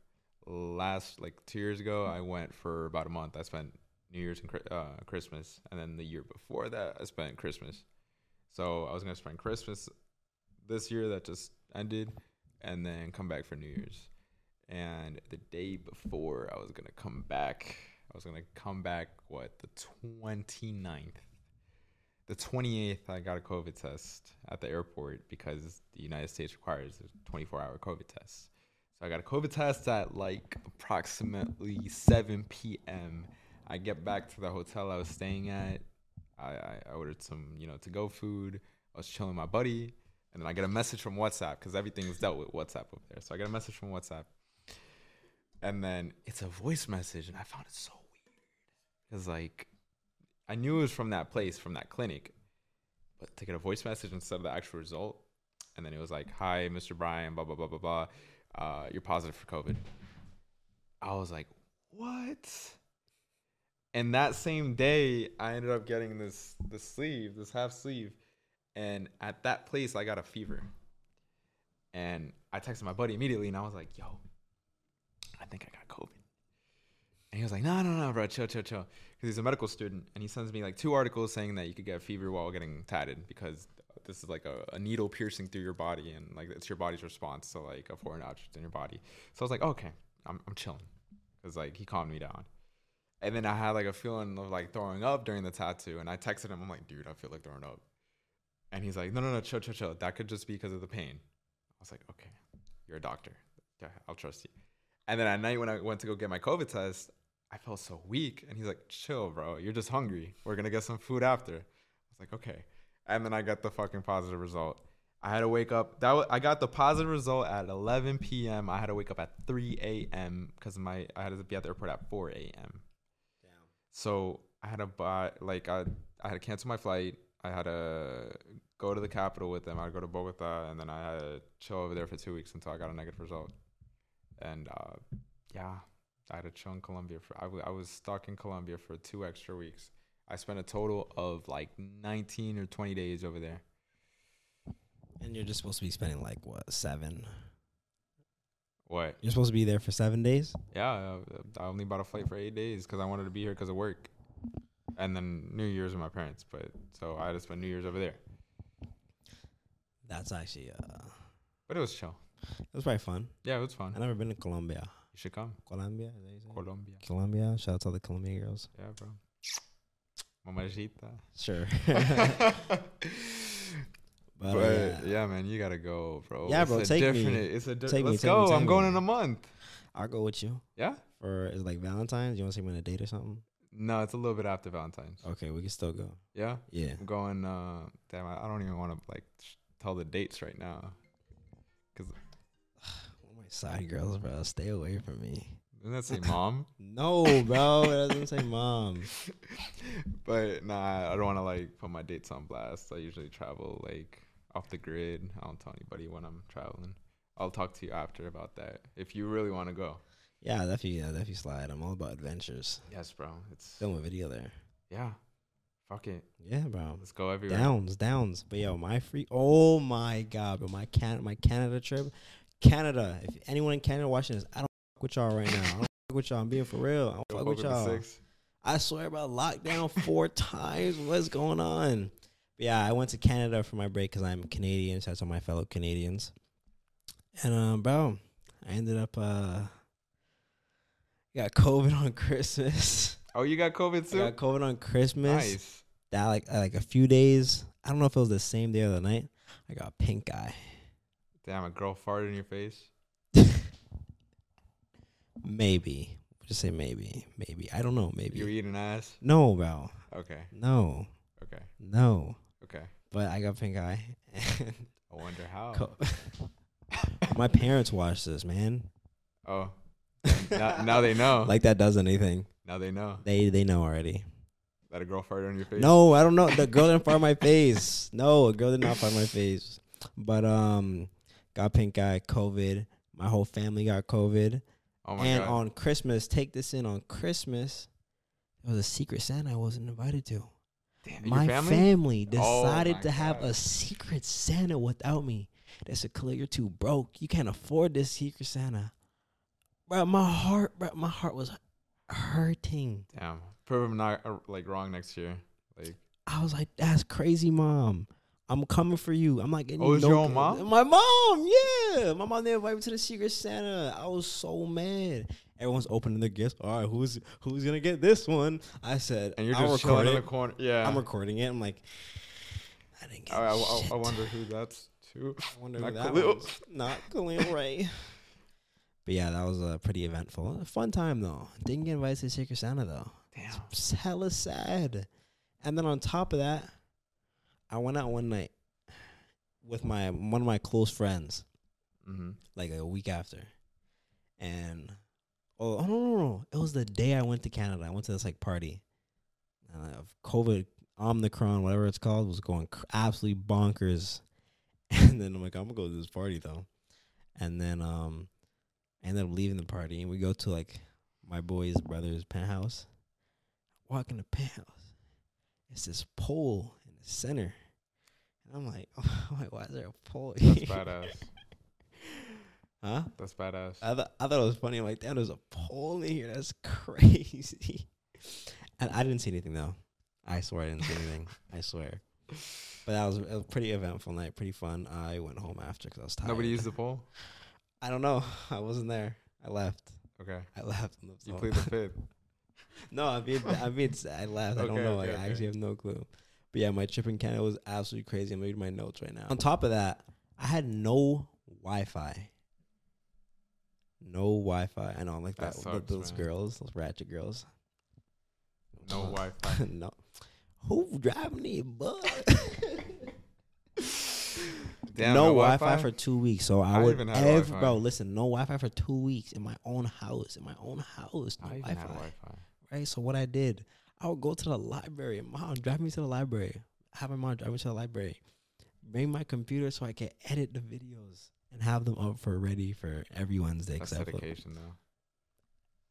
Last like two years ago, I went for about a month. I spent New Year's and uh, Christmas, and then the year before that, I spent Christmas. So I was gonna spend Christmas this year that just ended, and then come back for New Year's. And the day before I was gonna come back, I was gonna come back what the 29th. The 28th, I got a COVID test at the airport because the United States requires a 24 hour COVID test. So I got a COVID test at like approximately 7 p.m. I get back to the hotel I was staying at. I, I, ordered some, you know, to go food. I was chilling my buddy. And then I get a message from WhatsApp because everything is dealt with WhatsApp over there. So I get a message from WhatsApp. And then it's a voice message. And I found it so weird. Because, like, I knew it was from that place, from that clinic. But to get a voice message instead of the actual result. And then it was like, Hi, Mr. Brian, blah, blah, blah, blah, blah. Uh, you're positive for COVID. I was like, What? And that same day, I ended up getting this this sleeve, this half sleeve, and at that place, I got a fever. And I texted my buddy immediately, and I was like, "Yo, I think I got COVID." And he was like, "No, no, no, bro, chill, chill, chill," because he's a medical student, and he sends me like two articles saying that you could get a fever while getting tatted because this is like a, a needle piercing through your body, and like it's your body's response to like a foreign object in your body. So I was like, "Okay, I'm I'm chilling," because like he calmed me down. And then I had like a feeling of like throwing up during the tattoo. And I texted him, I'm like, dude, I feel like throwing up. And he's like, no, no, no, chill, chill, chill. That could just be because of the pain. I was like, okay, you're a doctor. Yeah, I'll trust you. And then at night when I went to go get my COVID test, I felt so weak. And he's like, chill, bro. You're just hungry. We're going to get some food after. I was like, okay. And then I got the fucking positive result. I had to wake up. That was, I got the positive result at 11 p.m. I had to wake up at 3 a.m. because my I had to be at the airport at 4 a.m. So I had to buy like I I had to cancel my flight. I had to go to the capital with them. I had to go to Bogota, and then I had to chill over there for two weeks until I got a negative result. And uh, yeah, I had to chill in Colombia for. I, w- I was stuck in Colombia for two extra weeks. I spent a total of like 19 or 20 days over there. And you're just supposed to be spending like what seven? What? You're supposed to be there for seven days. Yeah, I, only bought a flight for eight days because I wanted to be here because of work, and then New Year's with my parents. But so I had to spend New Year's over there. That's actually uh, But it was chill. it was probably fun. Yeah, it was fun. I never been to Colombia. You should come. Colombia, is that what you say? Colombia. Colombia. Shout out to all the Colombian girls. Yeah, bro. Mamacita. Sure. But, But, uh, yeah. man, you gotta go, bro. Yeah, It's bro, take me. different, It's a di- Take Let's me, go. take I'm going me. in a month. I'll go with you Yeah. for is it like Valentine's. You want to take me on a date or something? No, it's a little bit after Valentine's. Okay, we can still go. Yeah. Yeah. I'm going. Uh, damn, I I don't even want to like tell the dates right now. cause my side girls, bro. Stay away from me. Doesn't that say mom? No, bro. it doesn't say mom. But nah, I don't want to like put my dates on blast. I usually travel like off the grid. I don't tell anybody when I'm traveling. I'll talk to you after about that if you really want to go. Yeah, definitely, yeah, definitely slide. I'm all about adventures. Yes, bro. It's Film a video there. yeah. Fuck it. Yeah, bro. Let's go everywhere. Downs, downs. But yo, my free. Oh my god, bro. My can my Canada trip. Canada. If anyone in Canada watching this, I don't fuck with y'all right now. I don't fuck with y'all. I'm being for real. I don't fuck with y'all. I swear about lockdown four times. What's going on? But yeah, I went to Canada for my break because I'm Canadian. so out to my fellow Canadians. And um, bro, I ended up uh got COVID on Christmas. Oh, you got COVID I too? got COVID on Christmas. Nice. That like uh, like a few days. I don't know if it was the same day or the night. I got pink eye. Damn, a girl farted in your face. Maybe. Just say maybe. Maybe. I don't know. Maybe. You were eating ass. no, bro. Okay. No. Okay. No. Okay. But I got pink eye. I wonder how. Co- My parents watched this, man. Oh. now, now they know. Like that does anything. now they know They they know already. that a girl farted on your face. No, I don't know. The girl didn't fart my face. No, a girl did not fart my face. But um, got pink eye, COVID. My whole family got COVID. Oh my and god. on Christmas, take this in. On Christmas, it was a secret Santa I wasn't invited to. Damn, my family? family, Oh decided my to have God. a secret Santa without me. That's a Khaleel, you're too broke. You can't afford this secret Santa. Bro, my heart, bro, my heart was hurting. Damn. Prove him not uh, like wrong next year. Like I was like, that's crazy, mom. I'm coming for you. I'm not getting Oh, you it's no your own mom? My mom, yeah. My mom didn't invite me to the secret Santa. I was so mad. Everyone's opening their gifts. All right, who's who's gonna get this one? I said, and you're I'll just chilling in the corner. Yeah. I'm recording it. I'm like, I didn't get I, I, I. I wonder who that's to. I wonder Not who that Khaleel. was. Not Khaleel Ray. But yeah, that was uh, pretty eventful. A fun time though. Didn't get invited to Secret Santa though. Damn. It's hella sad. And then on top of that, I went out one night with my one of my close friends, Mm-hmm. like a week after. And oh, oh no, no, no. It was the day I went to Canada. I went to this like party. Uh, COVID Omicron, whatever it's called, was going cr- absolutely bonkers. And then I'm like, I'm gonna go to this party though. And then um I ended up leaving the party and we go to like my boy's brother's penthouse. Walk in the penthouse. It's this pole in the center. And I'm like, oh, like, why is there a pole That's here? badass. Huh? That's badass. I, th- I thought it was funny. I'm like, damn, there's a pole in here. That's crazy. and I didn't see anything though. I swear I didn't see anything. I swear. But that was a pretty eventful night, pretty fun. I went home after because I was tired. Nobody used the pole. I don't know. I wasn't there. I left. Okay. I left. You plead the fifth. no, I mean, I mean, I left. I don't know. okay, like, I okay. actually have no clue. But yeah, my trip in Canada was absolutely crazy. I'm reading my notes right now. On top of that, I had no Wi-Fi. No Wi-Fi. I know, like That that. sucks, those man. girls, those ratchet girls. No Wi-Fi. no. Who driving the bus? Damn, no, no Wi-Fi? Wi-Fi? for two weeks. So I, I would ever, bro. Listen, no Wi-Fi for two weeks in my own house. In my own house, no Wi-Fi. Wi-Fi. right? So what I did, I would go to the library. Mom, drive me to the library. Have my mom drive me to the library. Bring my computer so I can edit the videos and have them up for ready for every Wednesday. That's put- dedication, though.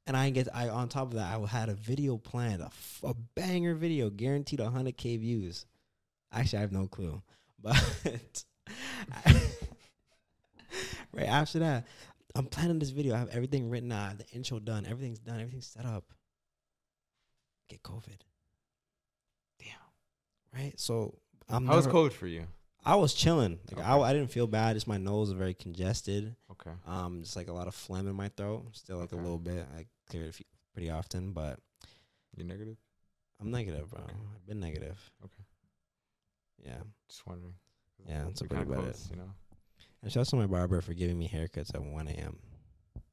And I get I on top of that I had a video planned, a, f- a banger video, guaranteed 100k views. Actually, I have no clue, but right after that, I'm planning this video. I have everything written out, the intro done, everything's done, everything's set up. Get COVID. Damn. Right. So I'm. How was COVID for you? I was chilling. Like I, Okay. I didn't feel bad. Just my nose was very congested. Okay. Um, just like a lot of phlegm in my throat. Still like Okay. a little bit. I clear it a few, pretty often, but You negative? I'm negative, bro. Okay. I've been negative. Okay. Yeah. Just wondering. Yeah, that's We're pretty kinda about it. close, You know, And shout out to my barber for giving me haircuts at 1 a.m.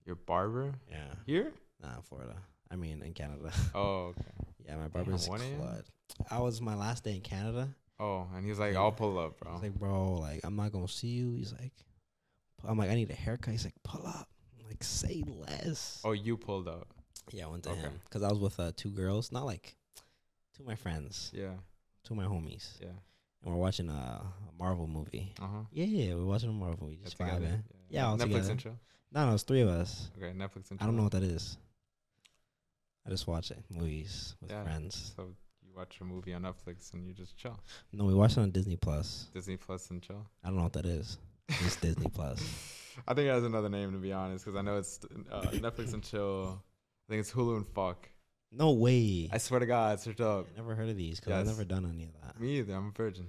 your barber Yeah. here? Nah, Florida. I mean, in Canada. Oh, okay. yeah, my barber's 1 a.m.? clutch. I was my last day in Canada. Oh, and he's like, Yeah. I'll pull up, bro. He's like, bro, like I'm not gonna see you. He's like, I'm like, I need a haircut. He's like, pull up. I'm like, say less. oh, you pulled up. Yeah, I went to Okay. him because I was with uh, two girls, not like two of my friends, Yeah. two of my homies, Yeah. and we're watching a, a Marvel movie. Uh huh. Yeah, yeah, we're watching a Marvel movie, just vibing. Yeah, all Netflix together. and chill. No, no, it's three of us. Okay, Netflix and chill. I don't know what that is. I just watch it movies with Yeah. friends. So watch a movie on Netflix and you just chill. No, we watched it on Disney Plus. Disney Plus and chill. I don't know what that is. It's Disney Plus. I think it has another name to be honest, because I know it's uh, Netflix and chill. I think it's Hulu and fuck. No way. I swear to God, search up. I never heard of these because I've never done any of that. Me either. I'm a virgin.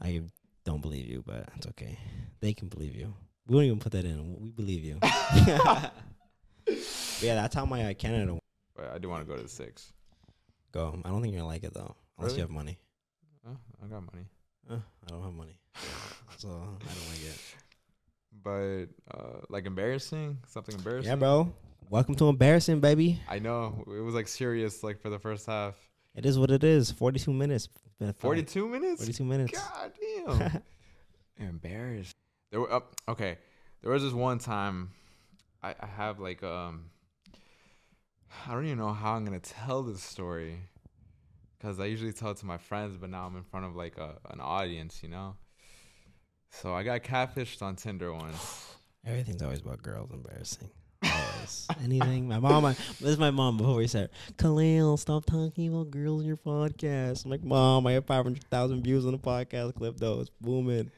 I don't believe you, but it's okay. They can believe you. We won't even put that in. We believe you. Yeah, that's how my uh, Canada went. But I do want to go to the six. Go. I don't think you're gonna like it though, unless Really? you have money. Oh, I got money. Uh, I don't have money, so I don't like it. But uh, like embarrassing, something embarrassing. Yeah, bro. Welcome to embarrassing, baby. I know it was like serious, like for the first half. It is what it is. Forty-two minutes. Been a fun- Forty-two minutes. Forty-two minutes. God damn. embarrassed. There were up. okay. There was this one time. I, I have like um. I don't even know how I'm gonna tell this story, because I usually tell it to my friends, but now I'm in front of like a an audience, you know. So I got catfished on Tinder once. Everything's always about girls. Embarrassing. Always. Anything. My mom. My, this is my mom. Before we said, Khaleel, stop talking about girls in your podcast. I'm like, mom, I have five hundred thousand views on the podcast clip though. It's booming.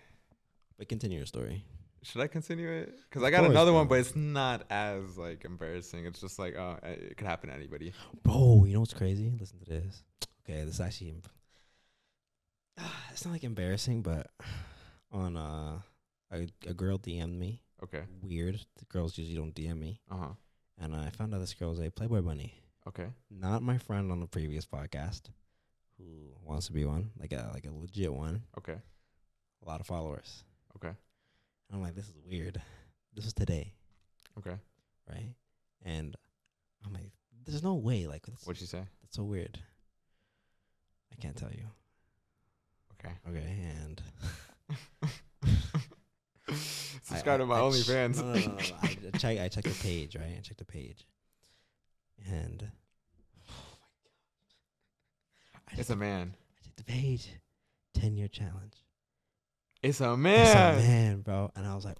But continue your story. Should I continue it? Because I got course, another one, but it's not as like embarrassing. It's just like, oh, it could happen to anybody. Bro, you know what's crazy? Listen to this. Okay, this actually it's not like embarrassing, but on uh a, a girl DM'd me. Okay. Weird. The girls usually don't DM me. Uh huh. And I found out this girl was a Playboy bunny. Okay. Not my friend on the previous podcast who wants to be one. Like a like a legit one. Okay. A lot of followers. Okay. I'm like, this is weird. This is today, Okay. right? And I'm like, there's no way. Like that's, What'd you say? that's so weird. I can't tell you. Okay. Okay, and Subscribe to my I- ch- OnlyFans. No, no, no, no, I check. I check the page, right? I check the page, and oh my god, I it's a man. I check the page. Ten year challenge. It's a man. It's a man, bro. And I was like,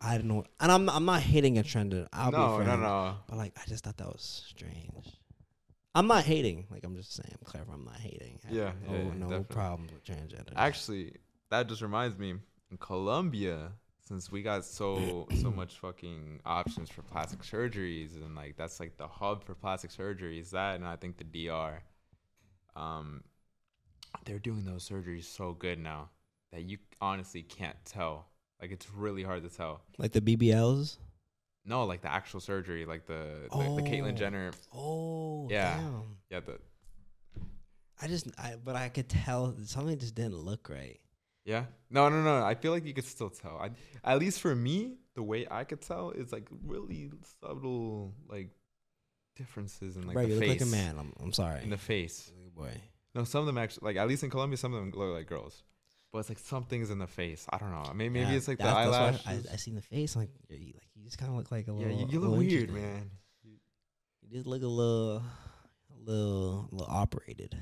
I don't know. And I'm I'm not hating a trend. I'll no, be no, no. But like, I just thought that was strange. I'm not hating. Like, I'm just saying. I'm clear. I'm not hating. Yeah, no, yeah, no definitely. problems with transgender. Actually, that just reminds me. In Colombia, since we got so so much fucking options for plastic surgeries, and like that's like the hub for plastic surgeries. That and I think the DR. Um, they're doing those surgeries so good now that you honestly can't tell. Like it's really hard to tell. like the BBLs. No, like the actual surgery, like the the, the Caitlyn Oh. Jenner. Oh, Yeah. Damn. Yeah, the I just, I, but I could tell something just didn't look right. yeah. No, no, no. I feel like you could still tell. I, at least for me, the way I could tell is like really subtle, like differences in like Bro, the you look face. like a man. I'm, I'm sorry. In the face. boy. No, some of them actually, like at least in Colombia, some of them look like girls. But it's like something's in the face. I don't know. Maybe maybe Yeah, it's like the eyelashes. I, I seen the face. Like, you like you just kind of look like a yeah, little. you, you look weird, man. You just look a little, a little, a little operated.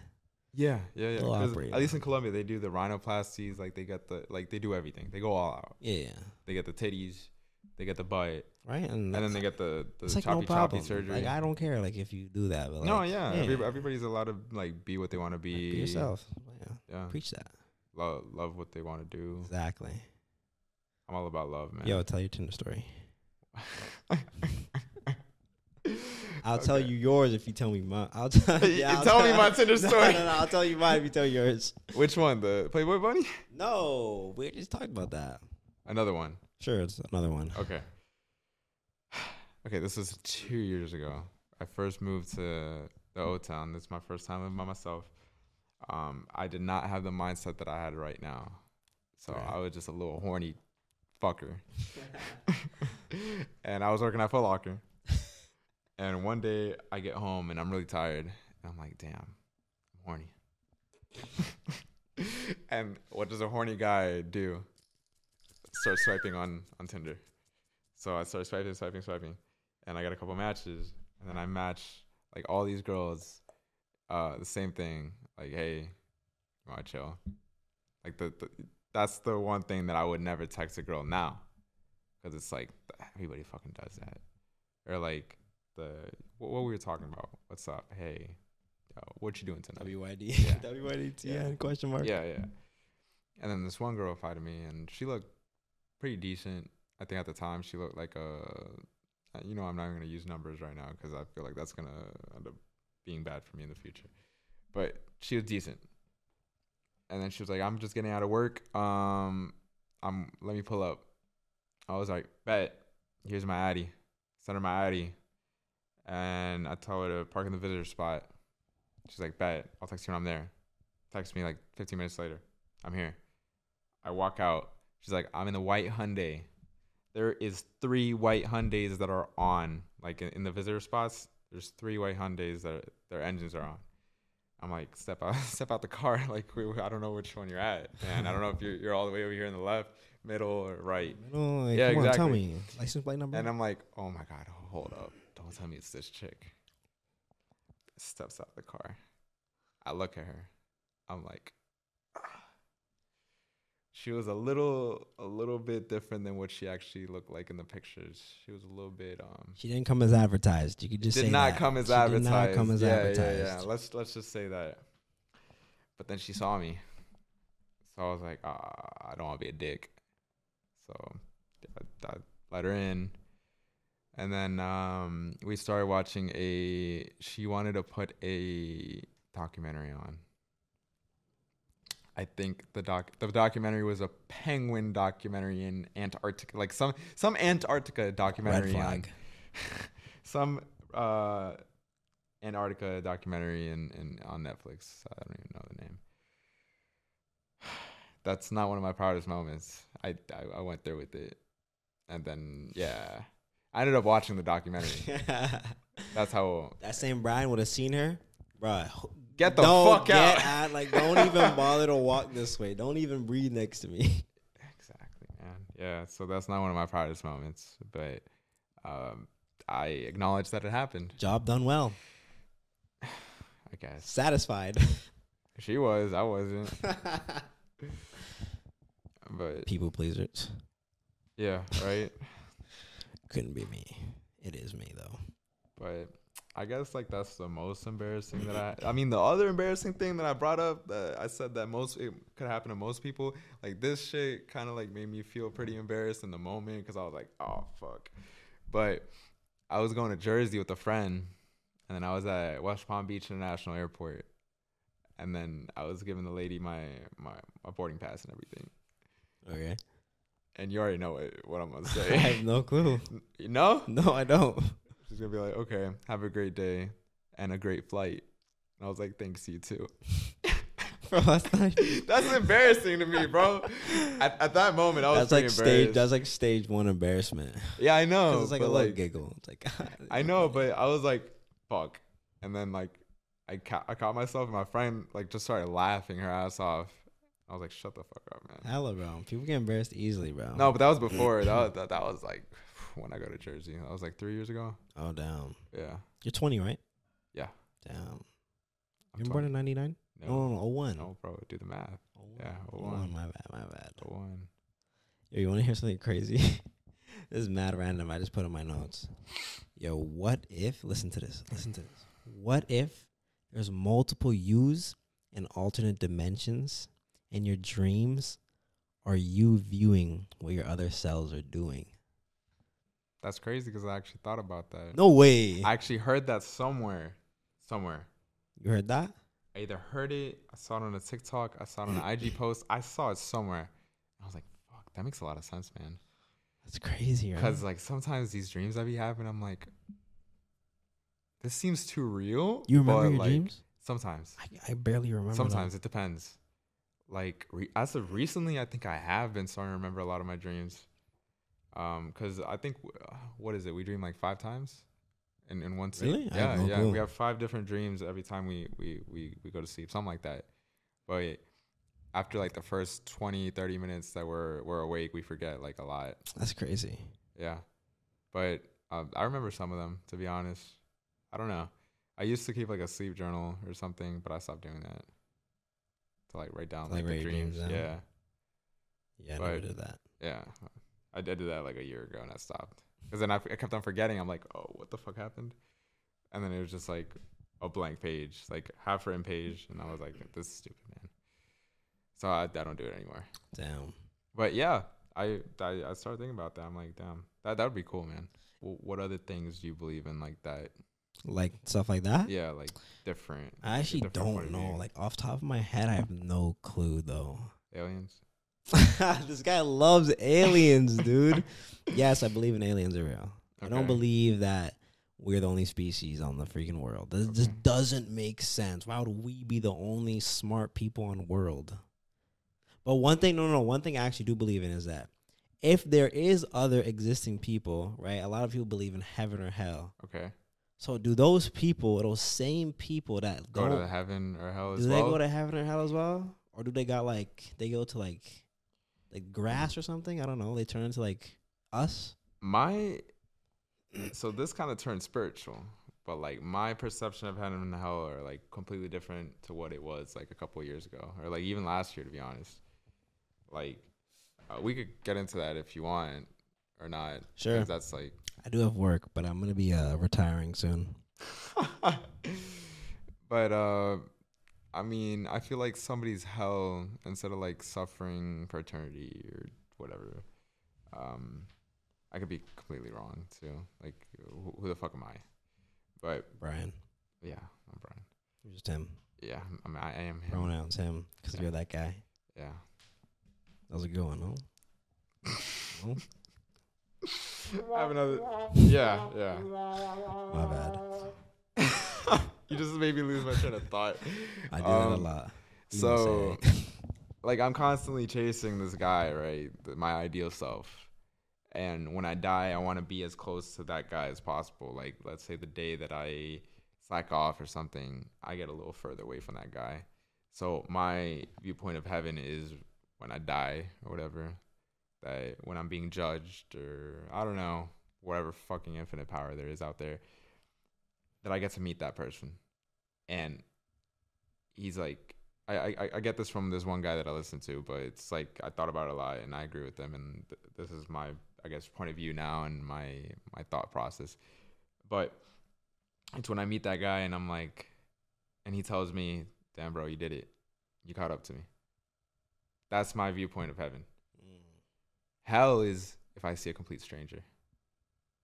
Yeah, yeah, yeah. Operated At least in. Colombia, they do the rhinoplasties. Like they got the like they do everything. They go all out. Yeah, They get the titties. They get the butt, right? And, and then they get the the it's like choppy no choppy surgery. Like I don't care, like if you do that. But no, like, yeah, every- everybody's allowed to like be what they want to like, be. be yourself. Yeah, Yeah, preach that. love love what they want to do. Exactly. I'm all about love, man. Yo, tell your Tinder story. I'll tell you yours if you tell me mine. I'll tell You I'll tell me my Tinder No, story. No, no, I'll tell you mine if you tell yours. Which one? The Playboy Bunny? No, we just talked about that. Another one. Sure, it's another one. Okay. Okay, this was two years ago. I first moved to the O Town. This is my first time living by myself. Um, I did not have the mindset that I had right now. So Right. I was just a little horny fucker. and I was working at Foot Locker. and one day I get home and I'm really tired. And I'm like, damn, I'm horny. and what does a horny guy do? Start swiping on, on Tinder. So I started swiping, swiping, swiping. And I got a couple matches. And then I match like all these girls, uh, the same thing. Like, hey, you wanna chill? Like the, the that's the one thing that I would never text a girl now. Cause it's like everybody fucking does that. Or like the what, what we were talking about. What's up? Hey, yo, what you doing tonight? WYD. Yeah. WYDTN Yeah. question mark. Yeah, yeah. And then this one girl replied to me, and she looked pretty decent. I think at the time she looked like a, uh, you know, I'm not even gonna use numbers right now because I feel like that's gonna end up being bad for me in the future. But she was decent. And then she was like, "I'm just getting out of work. Um, I'm let me pull up." I was like, "Bet. Here's my Addy. Send her my Addy." And I tell her to park in the visitor spot. She's like, "Bet. I'll text you when I'm there." Text me like 15 minutes later. I'm here. I walk out. She's like, I'm in the white Hyundai. There is three white Hyundais that are on, like in, the visitor spots. There's three white Hyundais that their engines are on. I'm like, step out, step out the car. Like, we, I don't know which one you're at, and I don't know if you're, you're all the way over here in the left, middle, or right. No, like, Yeah, come on, tell exactly. me. License plate number? And I'm like, oh my god, hold up! Don't tell me it's this chick. Steps out the car. I look at her. I'm like, she was a little, a little bit different than what she actually looked like in the pictures. She was a little bit, um, she didn't come as advertised. You could just did say not that. come as She advertised. Did not come as yeah, advertised. yeah, yeah. Let's let's just say that. But then she saw me, so I was like, ah, I don't want to be a dick. So I, I let her in, and then um, we started watching a. She wanted to put a documentary on. I think the doc the documentary was a penguin documentary in Antarctica, like some some Antarctica Red documentary on some uh Antarctica documentary in, in on Netflix. I don't even know the name. That's not one of my proudest moments. I, I I went through with it, and then yeah, I ended up watching the documentary. That's how. that same Brian would have seen her, bruh. Get the don't fuck get out. at- like, don't even bother to walk this way. Don't even breathe next to me. Exactly, man. Yeah, so that's not one of my proudest moments, but um, I acknowledge that it happened. Job done well. I guess Satisfied. she was. I wasn't. But People pleasers. yeah, right. Couldn't be me. It is me though. But I guess like that's the most embarrassing that I. I mean, the other embarrassing thing that I brought up that I said that most it could happen to most people. Like this shit kind of like made me feel pretty embarrassed in the moment because I was like, oh fuck. But I was going to Jersey with a friend, and then I was at West Palm Beach International Airport, and then I was giving the lady my my, my boarding pass and everything. Okay. And you already know what, what I'm gonna say. I have no clue. no? No, I don't. She's gonna be like, okay, have a great day and a great flight. And I was like, thanks, you too. Bro, that's not. That's embarrassing to me, bro. At, at that moment, I was That's like stage. That's like stage one embarrassment. yeah, I know. Because it's like a little like, giggle. It's like I know, but I was like, fuck. And then like, I ca- I caught myself, and my friend like just started laughing her ass off. I was like, shut the fuck up, man. hella, bro. People get embarrassed easily, bro. No, but that was before. that, was, that that was like when I go to Jersey. That was like three years ago. Oh damn. Yeah. You're 20, right? Yeah. Damn. I'm You were born in 99? No, No, no, no, 01. no, bro, do the math. 01. Yeah, 01. 01. My bad, my bad. The one. Yo, you want to hear something crazy? this is mad random. I just put in my notes. Yo, what if? Listen to this. Listen to this. What if there's multiple yous in alternate dimensions, and your dreams are you viewing what your other selves are doing? That's crazy because I actually thought about that. No way. I actually heard that somewhere. Somewhere. you heard that? I either heard it, I saw it on a TikTok, I saw it on an IG post. I saw it somewhere. I was like, fuck, that makes a lot of sense, man. That's crazy, right? Because like sometimes these dreams I be having, I'm like, this seems too real. you remember your like, dreams? Sometimes. I, I barely remember. them. Sometimes it depends. Like re- as of recently, I think I have been starting to remember a lot of my dreams. Um, because I think uh, what is it? We dream like five times, in in one sleep. Really? Yeah, no yeah. clue. We have five different dreams every time we we we we go to sleep, something like that. But after like the first 20, 30 minutes that we're we're awake, we forget like a lot. That's crazy. Yeah, but um, I remember some of them. To be honest, I don't know. I used to keep like a sleep journal or something, but I stopped doing that. To like write down Like, like, the dreams. dreams down? Yeah, Yeah, I never did that. yeah. I did do that like a year ago and I stopped because then I kept on forgetting. I'm like, oh, what the fuck happened? And then it was just like a blank page, like half written page, and I was like, this is stupid, man. So I, I don't do it anymore. Damn. But yeah, I, I I started thinking about that. I'm like, damn, that that would be cool, man. W- what other things do you believe in like that? Like stuff like that? Yeah, like different. I like, actually different don't know. Like off top of my head, I have no clue though. aliens. this guy loves aliens, dude. yes, I believe in aliens are real. I don't believe that we're the only species on the freaking world. This just doesn't make sense. Why would we be the only smart people on the world? But one thing, no, no, no, one thing I actually do believe in is that if there is other existing people, right? A lot of people believe in heaven or hell. Okay. So do those people, those same people that Go to heaven or hell do as they well. go to heaven or hell as well, or do they got like they go to like like grass or something? I don't know. They turn into like us. my so this kind of turned spiritual but like my perception of heaven and hell are like completely different to what it was like a couple of years ago or like even last year to be honest like uh, we could get into that if you want or not. Sure. that's like I do have work, but I'm gonna be uh retiring soon. but uh i mean i feel like somebody's hell instead of like suffering for eternity or whatever um i could be completely wrong too like who, who the fuck am i but Brian, yeah i'm brian you're just him. yeah i mean i, I am him Pronouns him because Yeah. you're that guy. yeah That was a good one, no? No? I have another yeah yeah My bad. you just made me lose my train of thought I do that a Um, lot. You so like I'm constantly chasing this guy, right? My ideal self. And when I die, I want to be as close to that guy as possible. Like let's say the day that I slack off or something, I get a little further away from that guy. So my viewpoint of heaven is when I die or whatever, that when I'm being judged or I don't know, whatever fucking infinite power there is out there, that I get to meet that person. And he's like I, I I get this from this one guy that I listen to, but it's like I thought about it a lot, and I agree with them. And th- this is my I guess point of view now and my my thought process. But it's when I meet that guy and I'm like, and he tells me, "Damn, bro, you did it. You caught up to me." That's my viewpoint of heaven. Mm. Hell is if I see a complete stranger.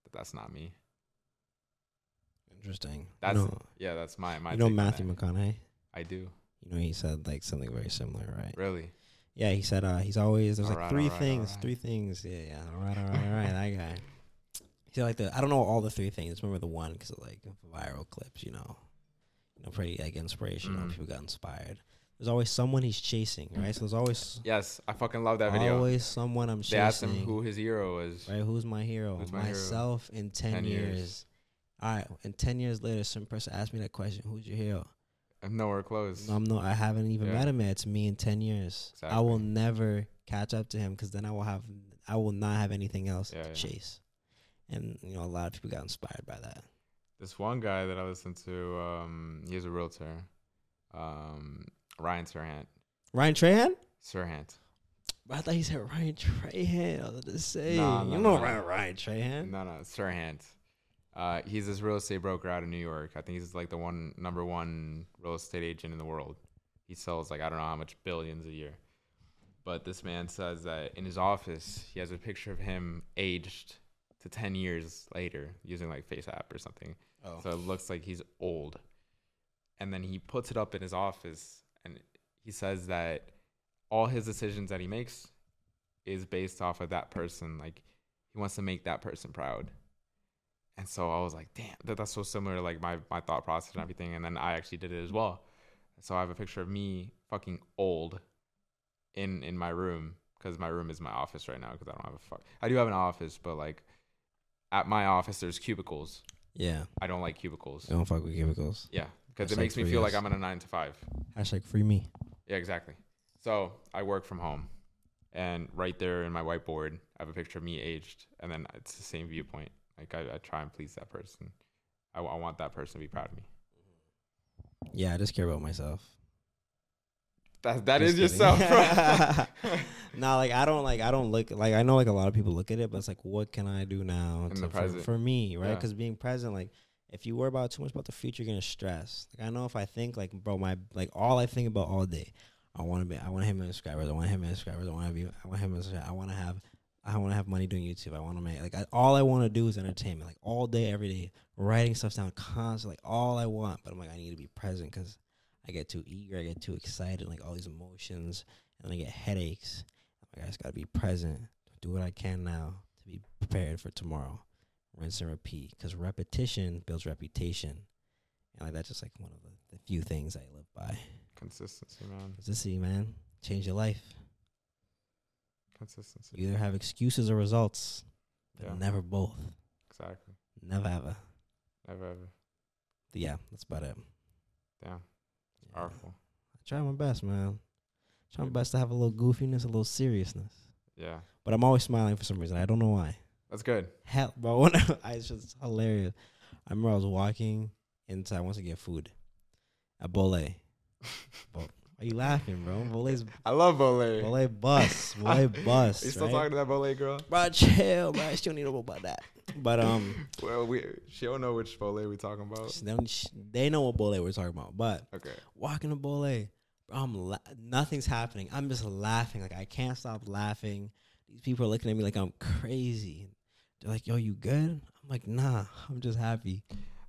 But that's not me. Interesting. That's know, yeah. That's my my. you know Matthew. McConaughey. I do You know he said like something very similar, right? really. Yeah, he said uh, he's always there's like Alright, three alright, things, alright. three things. Yeah, yeah. All right, all right, all right. That guy. He like the I don't know all the three things. Remember the one because of like viral clips, you know, you know, pretty like inspirational. Mhm. People got inspired. There's always someone he's chasing, right? So there's always Yes, I fucking love that video. always someone I'm chasing. They asked him who his hero is. Right? Who's my hero? Who's my hero? Myself in ten, 10 years. years. All right. And ten years later, some person asked me that question: Who's your hero? I'm nowhere close. No, I'm no. I haven't even Yeah. met him yet. It's me in ten years. I will never catch up to him because then I will have. I will not have anything else Yeah, to yeah. chase. And you know, a lot of people got inspired by that. This one guy that I listened to, um, he's a realtor. Um, Ryan Serhant. Ryan Trahan, Serhant. I thought he said Ryan Trahan. I was about to say, Nah, you know nah. Ryan, Ryan Trahan. No, no, Sirhan. Uh, he's this real estate broker out of New York. I think he's like the one number one real estate agent in the world. He sells like I don't know how much billions a year. But this man says that in his office he has a picture of him aged to ten years later using like Face App or something. Oh, So it looks like he's old. And then he puts it up in his office and he says that all his decisions that he makes is based off of that person. Like he wants to make that person proud. And so I was like, damn, that, that's so similar to like my, my thought process and everything. And then I actually did it as well. So I have a picture of me fucking old in in my room because my room is my office right now because I don't have a fuck. I do have an office, but like at my office there's cubicles. yeah. I don't like cubicles. I don't fuck with cubicles. Yeah, because it makes me feel like. I'm on a nine to five. Hashtag free me. Yeah, exactly. So I work from home, and right there in my whiteboard, I have a picture of me aged, and then it's the same viewpoint. Like I, I try and please that person. I, I want that person to be proud of me. Yeah, I just care about myself. That that Just is kidding. yourself, bro. nah, like I don't like I don't look like I know like a lot of people look at it, but it's like what can I do now to- for, for me, right? Yeah. Because being present, like if you worry about too much about the future, you're gonna stress. Like I know if I think like bro, my like all I think about all day, I want to be, I want to hit million subscribers, I want to hit subscribers, I want to be, I want to hit million subscribers, I want to have. I want to have money doing YouTube. I want to make like I, all I want to do is entertainment, like all day, every day, writing stuff down constantly. Like all I want, but I'm like I need to be present because I get too eager, I get too excited, like all these emotions, and I get headaches. I'm like, I just gotta be present, do what I can now to be prepared for tomorrow. Rinse and repeat, because repetition builds reputation, and like that's just like one of the, the few things I live by. Consistency, man. Consistency, man, change your life. Consistency. You either have excuses or results, but Yeah. never both. Exactly. Never ever. Never ever. But yeah, that's about it. Damn. Yeah. Powerful. I try my best, man. Try my best to have a little goofiness, a little seriousness. Yeah. But I'm always smiling for some reason. I don't know why. That's good. Hell, bro, when I, I it's just hilarious. I remember I was walking inside once to get food at Bole. Bo- Why you laughing, bro? Bole's I love Bole. Bole bus, Bole bus. you still right? talking to that Bole girl? Bro, chill, bro. She don't need to know about that. But um, Well, we she don't know which Bole we talking about. they, don't- sh- they know what Bole we're talking about. But Okay. walking to Bole, bro, I'm la- nothing's happening. I'm just laughing. Like I can't stop laughing. These people are looking at me like I'm crazy. They're like, "Yo, you good?" I'm like, "Nah, I'm just happy."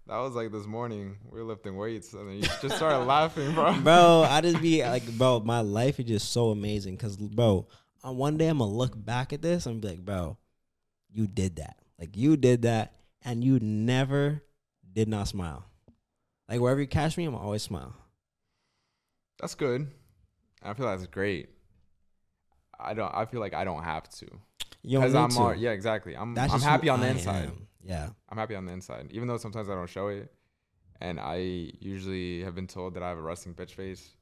That was like this morning. We were lifting weights, and then you just started laughing, bro. bro, I just be like, bro, my life is just so amazing. Cause, bro, on one day I'm gonna look back at this and be like, bro, you did that. Like you did that, and you never did not smile. Like wherever you catch me, I'm always smile. That's good. I feel that's great. I don't. I feel like I don't have to You don't I'm. to. all- yeah, exactly. I'm. That's I'm happy on the I inside. am. Yeah. I'm happy on the inside, even though sometimes I don't show it. And I usually have been told that I have a resting bitch face.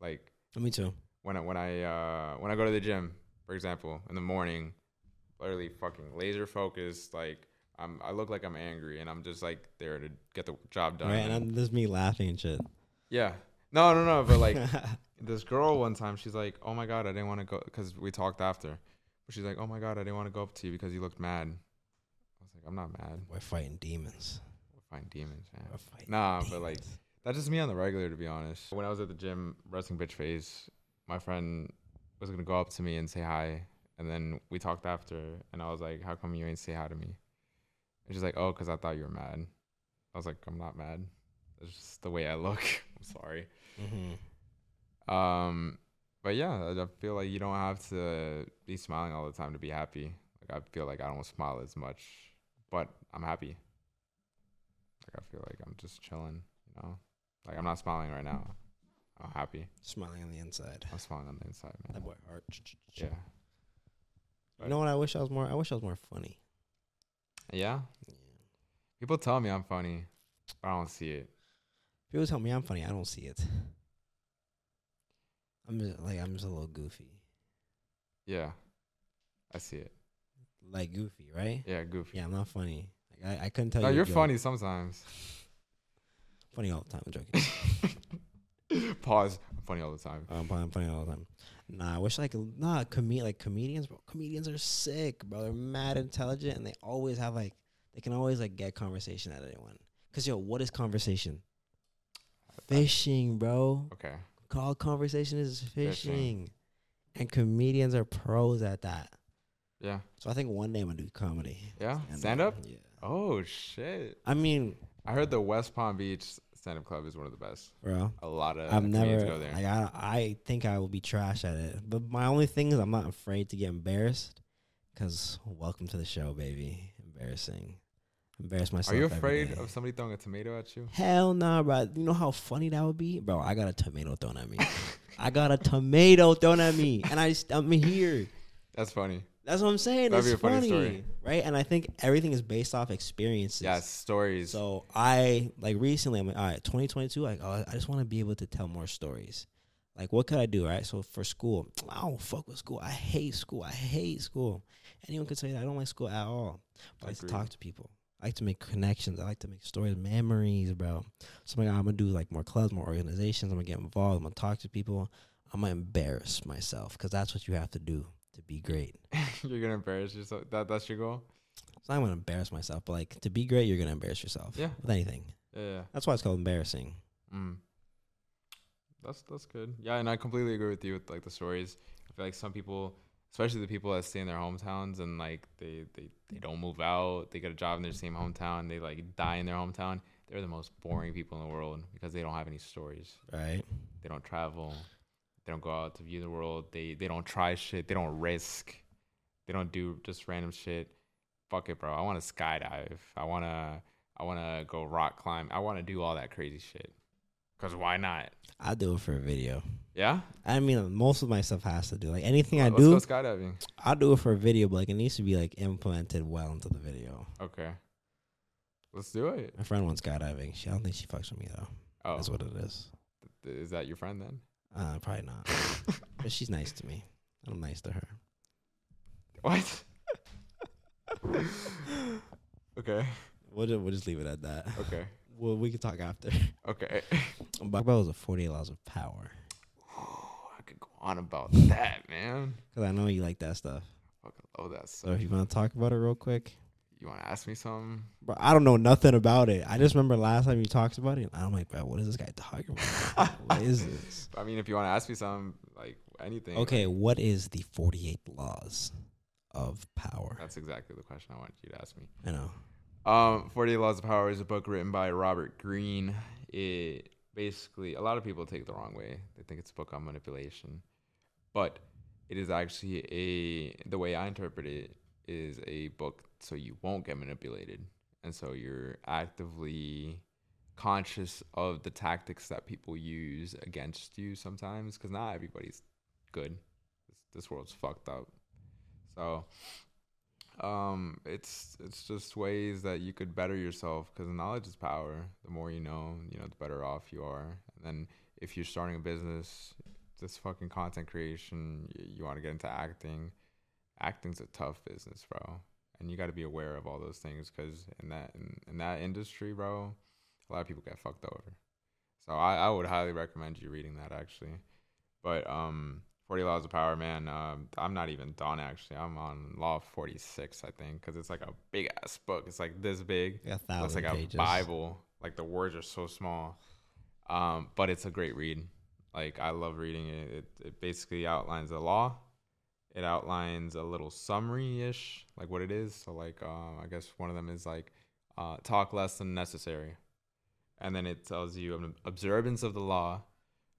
Like Me too. when I when I uh, when I go to the gym, for example, in the morning, literally fucking laser focused. Like I'm, I look like I'm angry, and I'm just like there to get the job done. Right, and And- I'm just me laughing and shit. yeah, no, no, no. But like this girl one time, she's like, "Oh my god, I didn't want to go," because we talked after. But she's like, "Oh my god, I didn't want to go up to you because you looked mad." Like, "I'm not mad. we're fighting demons. We're fighting demons, man." We're fighting Nah, but like that's just me on the regular, to be honest. When I was at the gym, wrestling bitch phase, my friend was gonna go up to me and say hi, and then we talked after, and I was like, "How come you ain't say hi to me?" And she's like, "Oh, cause I thought you were mad." I was like, "I'm not mad. It's just the way I look. I'm sorry." Mhm. Um, but yeah, I feel like you don't have to be smiling all the time to be happy. Like I feel like I don't smile as much, but I'm happy. Like I feel like I'm just chilling, you know. Like I'm not smiling right now. I'm happy. smiling on the inside. I'm smiling on the inside, man. That boy heart. Yeah. You know what? I wish I was more. I wish I was more funny. Yeah. People tell me I'm funny, but I don't see it. People tell me I'm funny. I don't see it. I'm just like I'm just a little goofy, Yeah. I see it. Like goofy, right? Yeah, goofy. Yeah, I'm not funny. Like I, I couldn't tell No, you. you're funny sometimes. Funny all the time. I'm joking. Pause. I'm funny all the time. I'm, funny- I'm funny all the time. Nah, I wish like nah, com- like comedians, bro. Comedians are sick, bro. They're mad intelligent, and they always have like they can always like get conversation out of anyone. Cause yo, what is conversation? Fishing, bro. Okay. Call conversation is fishing. Fishing. and comedians are pros at that. Yeah. So I think one day I'm gonna do comedy. Yeah. Stand up. Yeah. Oh shit! I mean, I heard the West Palm Beach stand up club is one of the best. bro. A lot of I've never. go there. Like, I I think I will be trash at it. But my only thing is I'm not afraid to get embarrassed. Cause welcome to the show, baby. Embarrassing. Embarrass myself. Are you afraid of somebody throwing a tomato at you? Hell nah, bro. You know how funny that would be, bro. I got a tomato thrown at me. I got a tomato thrown at me, and I just, I'm here. That's funny. That's what I'm saying. That'd it's funny funny, right? And I think everything is based off experiences. Yes, stories. So I like recently. I'm like, all right, 2022. Like, oh, I just want to be able to tell more stories. Like, what could I do? Right. So for school, I don't fuck with school. I hate school. I hate school. Anyone could say that I don't like school at all. But I like to talk to people. I like to make connections. I like to make stories, memories, bro. So I'm, like, I'm gonna do like more clubs, more organizations. I'm gonna get involved. I'm gonna talk to people. I'm gonna embarrass myself because that's what you have to do to be great. You're gonna embarrass yourself. That that's your goal. So I'm gonna embarrass myself, but like to be great, you're gonna embarrass yourself. Yeah. With anything. Yeah. yeah. That's why it's called embarrassing. Mm. That's that's good. Yeah, and I completely agree with you with like the stories. I feel like some people, especially the people that stay in their hometowns and like they they they don't move out, they get a job in their same hometown, they like die in their hometown. They're the most boring people in the world because they don't have any stories. Right. They don't travel. They don't go out to view the world. They they don't try shit. They don't risk. They don't do just random shit. Fuck it, bro. I want to skydive. I want to I want to go rock climb. I want to do all that crazy shit. Cuz why not? I'll do it for a video. Yeah? I mean, most of my stuff has to do. Like anything I Let's do, go skydiving. I'll do it for a video, but like it needs to be like implemented well into the video. Okay. Let's do it. My friend went skydiving. She I don't think she fucks with me though. Oh, That's what it is. is that your friend then? Uh, probably not. but she's nice to me. I'm nice to her. What? okay. We'll just, we'll just leave it at that. Okay. Well, we can talk after. Okay. Black Belt is a 48 laws of power. I could go on about that, man. Cause I know you like that stuff. I Fucking love that stuff. So if you want to talk about it real quick, You want to ask me something? bro, I don't know nothing about it. I just remember last time you talked about it. And I'm like, bro, what is this guy talking about? what is this? I mean, if you want to ask me something, like anything. Okay, what is the 48 laws of power? That's exactly the question I wanted you to ask me. I know. Um, 48 Laws of Power is a book written by Robert Greene. It basically, a lot of people take it the wrong way. They think it's a book on manipulation. But it is actually a, the way I interpret it, is a book so you won't get manipulated. And so you're actively conscious of the tactics that people use against you sometimes, because not everybody's good. This, this world's fucked up. So um it's it's just ways that you could better yourself because knowledge is power the more you know you know the better off you are and then if you're starting a business this fucking content creation you, you want to get into acting acting's a tough business bro and you got to be aware of all those things because in that in, in that industry bro a lot of people get fucked over so I, I would highly recommend you reading that actually but um 40 Laws of Power, man. Um, I'm not even done actually. I'm on Law 46, I think, because it's like a big ass book. It's like this big. It's thousand like a. Bible. Like the words are so small. Um, but it's a great read. Like I love reading it. It, it basically outlines the law. It outlines a little summary ish, like what it is. So like, um, I guess one of them is like, uh, talk less than necessary, and then it tells you an observance of the law,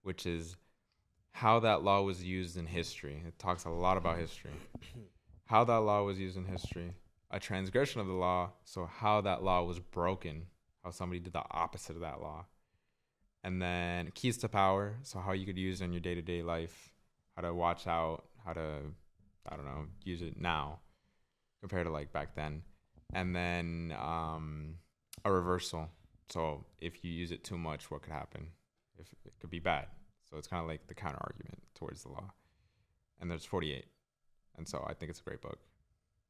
which is how that law was used in history. It talks a lot about history. How that law was used in history. A transgression of the law, so how that law was broken, how somebody did the opposite of that law. And then keys to power, so how you could use it in your day to day life, how to watch out, how to, I don't know, use it now compared to like back then. And then um, a reversal. So if you use it too much, what could happen? If it could be bad. So it's kind of like the counter argument towards the law. And there's 48. And so I think it's a great book.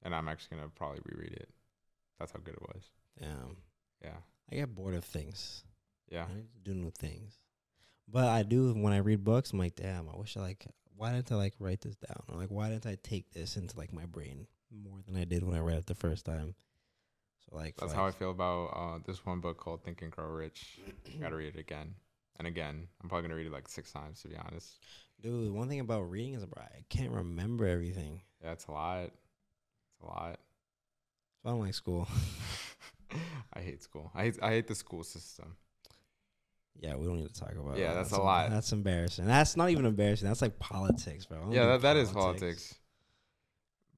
And I'm actually going to probably reread it. That's how good it was. Damn. Yeah. I get bored of things. Yeah. I need to do new things. But I do when I read books. I'm like, damn. I wish I like why didn't I like write this down? Or like, why didn't I take this into like my brain more than I did when I read it the first time? So like, That's for, how I feel about uh, this one book called Think and Grow Rich. Gotta read it again and again. I'm probably gonna read it like six times to be honest. dude. One thing about reading is, I can't remember everything. Yeah, it's a lot. It's a lot. So I don't like school. I hate school. I hate I hate the school system. Yeah, we don't need to talk about. It. Yeah, that. that's a em- lot. That's embarrassing. That's not even embarrassing. That's like politics, bro. Yeah, that, that is politics.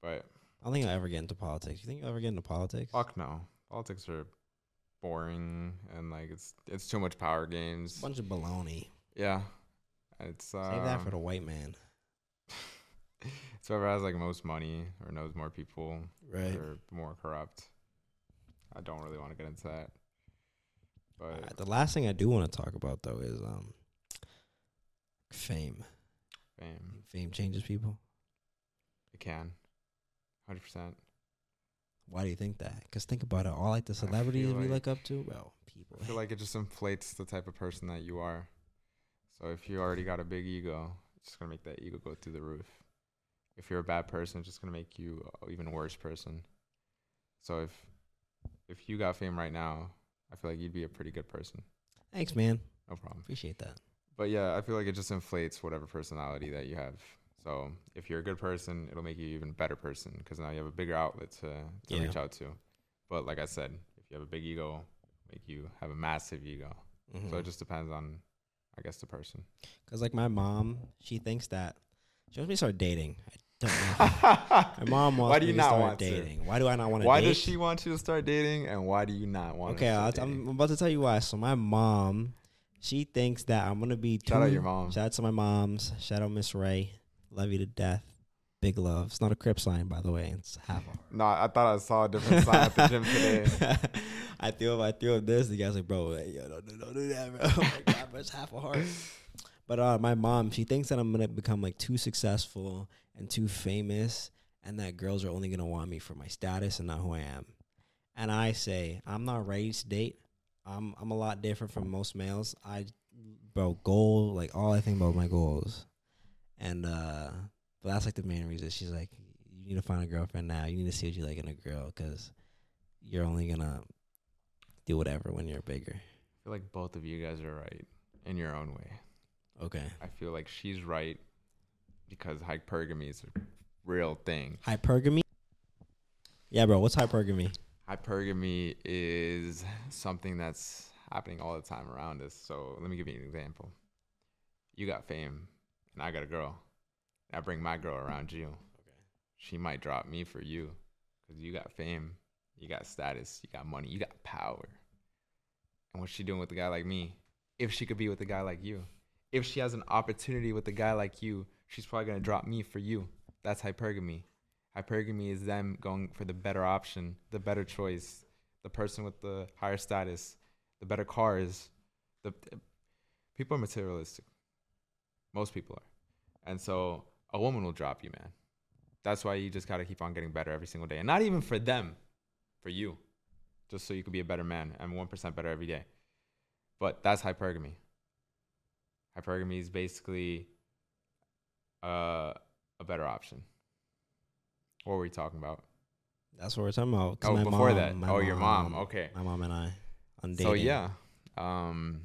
But I don't think I'll ever get into politics. You think you'll ever get into politics? fuck no. Politics are boring and like it's it's too much power games. bunch of baloney. Yeah. It's uh Save that for the white man. it's whoever has like most money or knows more people Right. or more corrupt. I don't really want to get into that. But Alright, the last thing I do want to talk about though is um fame. fame. Fame changes people. It can. Hundred percent. Why do you think that? Because think about it. All like the celebrities we look up to, well, people. I feel like it just inflates the type of person that you are. So if you already got a big ego, it's just gonna make that ego go through the roof. If you're a bad person, it's just gonna make you even worse person. So if if you got fame right now, I feel like you'd be a pretty good person. Thanks, man. No problem. Appreciate that. But yeah, I feel like it just inflates whatever personality that you have. So if you're a good person, it'll make you an even better person because now you have a bigger outlet to, to Yeah. reach out to. But like I said, if you have a big ego, make you have a massive ego. So Mm-hmm. it just depends on, I guess, the person. Because like my mom, she thinks that she wants me to start dating. I don't my mom wants Why do me you to not start want to? dating. Why do I not want to Why date? does she want you to start dating, and why do you not want? Okay, to start I'm about to tell you why. So my mom, she thinks that I'm gonna be. Too, Shout out your mom. Shout out to my moms. Shout out Miss Ray. Love you to death. Big love. It's not a crip sign, by the way. It's half a No, I thought I saw a different sign at the gym today. I threw up, I threw up this. The guy's like, bro, hey, yo, don't, do- don't do that, bro. Oh my god, bro, it's half a heart. But uh, my mom, she thinks that I'm gonna become like too successful and too famous, and that girls are only gonna want me for my status and not who I am. And I say, I'm not ready to date. I'm I'm a lot different from most males. I, bro, goal like all I think about my goals, and uh, but that's like the main reason. She's like, you need to find a girlfriend now. You need to see what you like in a girl, cause you're only gonna do whatever when you're bigger. I feel like both of you guys are right in your own way. Okay. I feel like she's right because hypergamy is a real thing. Hypergamy. Yeah, bro. What's hypergamy? Hypergamy is something that's happening all the time around us. So let me give you an example. You got fame, and I got a girl. I bring my girl around you. Okay. She might drop me for you because you got fame, you got status, you got money, you got power. And what's she doing with a guy like me? If she could be with a guy like you, if she has an opportunity with a guy like you, she's probably gonna drop me for you. That's hypergamy. Hypergamy is them going for the better option, the better choice, the person with the higher status, the better cars. The people are materialistic. Most people are, and so a woman will drop you, man. That's why you just gotta keep on getting better every single day, and not even for them, for you, just so you can be a better man and one percent better every day. But that's hypergamy. Hypergamy is basically uh, a better option. What were we talking about? That's what we're talking about. Oh, my before mom- that. Oh, your mom. Okay. My mom and I on dating. So yeah, um,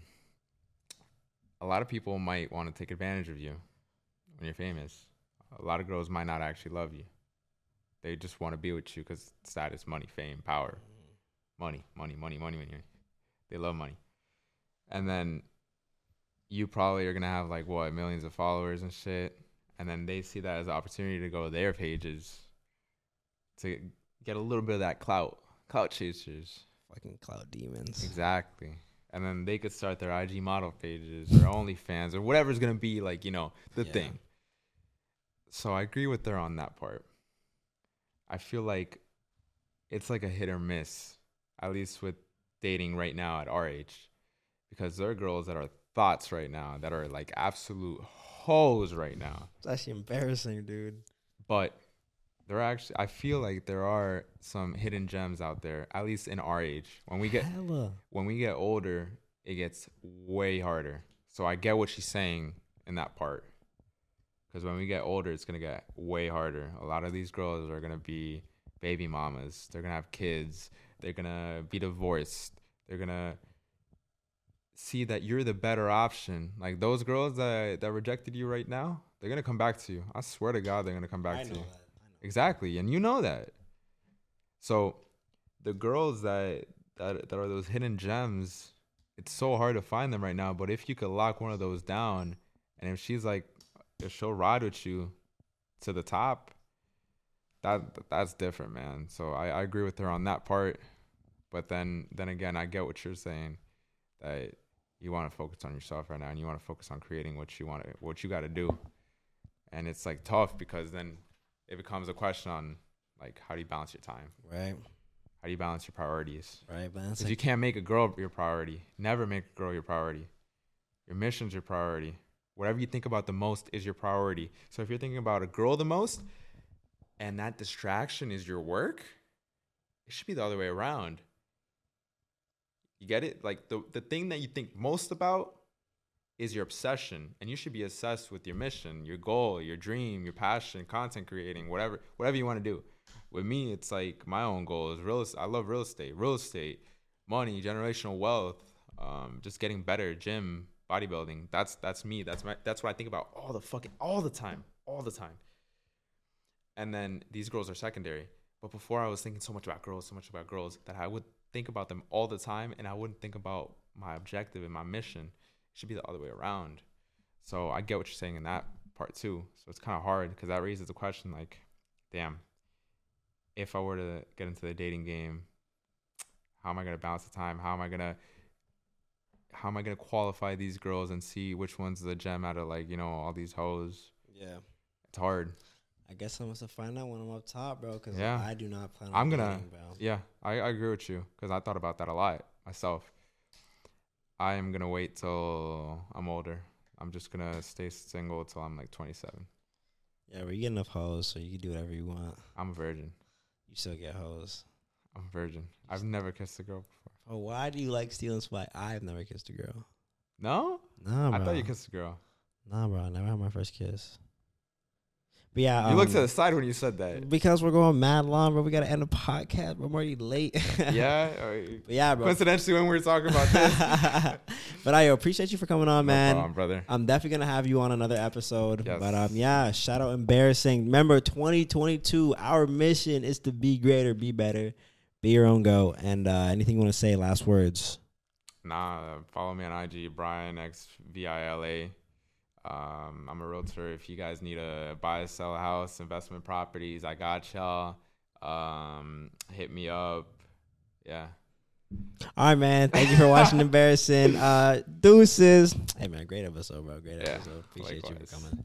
a lot of people might want to take advantage of you when you're famous. A lot of girls might not actually love you. They just want to be with you because status, money, fame, power, money, money, money, money. money. they love money, and then you probably are gonna have like what millions of followers and shit, and then they see that as an opportunity to go to their pages to get a little bit of that clout, clout chasers. fucking cloud demons. Exactly. And then they could start their IG model pages or OnlyFans or whatever's gonna be like, you know, the Yeah. thing. So I agree with her on that part. I feel like it's like a hit or miss, at least with dating right now at our age. Because there are girls that are thoughts right now that are like absolute hoes right now. It's actually embarrassing, dude. But there are actually I feel like there are some hidden gems out there, at least in our age. When we get Hella. when we get older, it gets way harder. So I get what she's saying in that part. because when we get older, it's gonna get way harder. A lot of these girls are gonna be baby mamas. They're gonna have kids. They're gonna be divorced. They're gonna see that you're the better option. Like those girls that that rejected you right now, they're gonna come back to you. I swear to God, they're gonna come back I to you. that. Exactly, and you know that. So, the girls that that that are those hidden gems, it's so hard to find them right now. But if you could lock one of those down, and if she's like, if she'll ride with you to the top, that that's different, man. So I, I agree with her on that part. But then then again, I get what you're saying that you want to focus on yourself right now, and you want to focus on creating what you want to what you got to do. And it's like tough because then it becomes a question on like how do you balance your time? Right. How do you balance your priorities? Right. Because like, you can't make a girl your priority. Never make a girl your priority. Your mission's your priority. Whatever you think about the most is your priority. So if you're thinking about a girl the most and that distraction is your work, it should be the other way around. You get it? Like the, the thing that you think most about is your obsession. And you should be obsessed with your mission, your goal, your dream, your passion, content creating, whatever, whatever you want to do. With me, it's like my own goal is real. I love real estate, real estate, money, generational wealth, um, just getting better, gym, bodybuilding. That's that's me. That's my that's what I think about all the fucking all the time, all the time. And then these girls are secondary. But before I was thinking so much about girls, so much about girls that I would think about them all the time, and I wouldn't think about my objective and my mission. It should be the other way around. So I get what you're saying in that part too. So it's kind of hard because that raises the question like, damn, if I were to get into the dating game, how am I gonna balance the time? How am I gonna how am I gonna qualify these girls and see which one's the gem out of like you know all these hoes? yeah. It's hard. I guess I must have find out when I'm up top, bro. Because Yeah. I do not plan. On I'm gonna- bro. Yeah, I, I agree with you because I thought about that a lot myself. I am gonna wait till I'm older. I'm just gonna stay single till I'm like 27. Yeah, but you get enough hoes, so you can do whatever you want. I'm a virgin. You still get hoes. I'm a virgin. I've never kissed a girl before. Oh, why do you like stealing spot? I've never kissed a girl. No, Nah, bro. I thought you kissed a girl. Nah, bro. I never had my first kiss. But yeah, you looked to um, the side when you said that. because we're going mad long, bro. We gotta end the podcast. We're already late. yeah. yeah, bro. Coincidentally, when we were talking about this, but I appreciate you for coming on, no man. problem, brother. I'm definitely gonna have you on another episode. Yes. But um, yeah, shout out embarrassing. Remember, 2022. Our mission is to be greater, be better, be your own go. And uh, anything you want to say? Last words. Nah, follow me on IG, Brian X V I L A. Um, I'm a realtor. If you guys need to buy, or sell a house, investment properties, I got y'all. Um, hit me up. Yeah. All right, man. Thank you for watching Embarrassing. Uh, deuces. Hey, man, great episode, bro. Great Yeah, episode. Appreciate you for coming.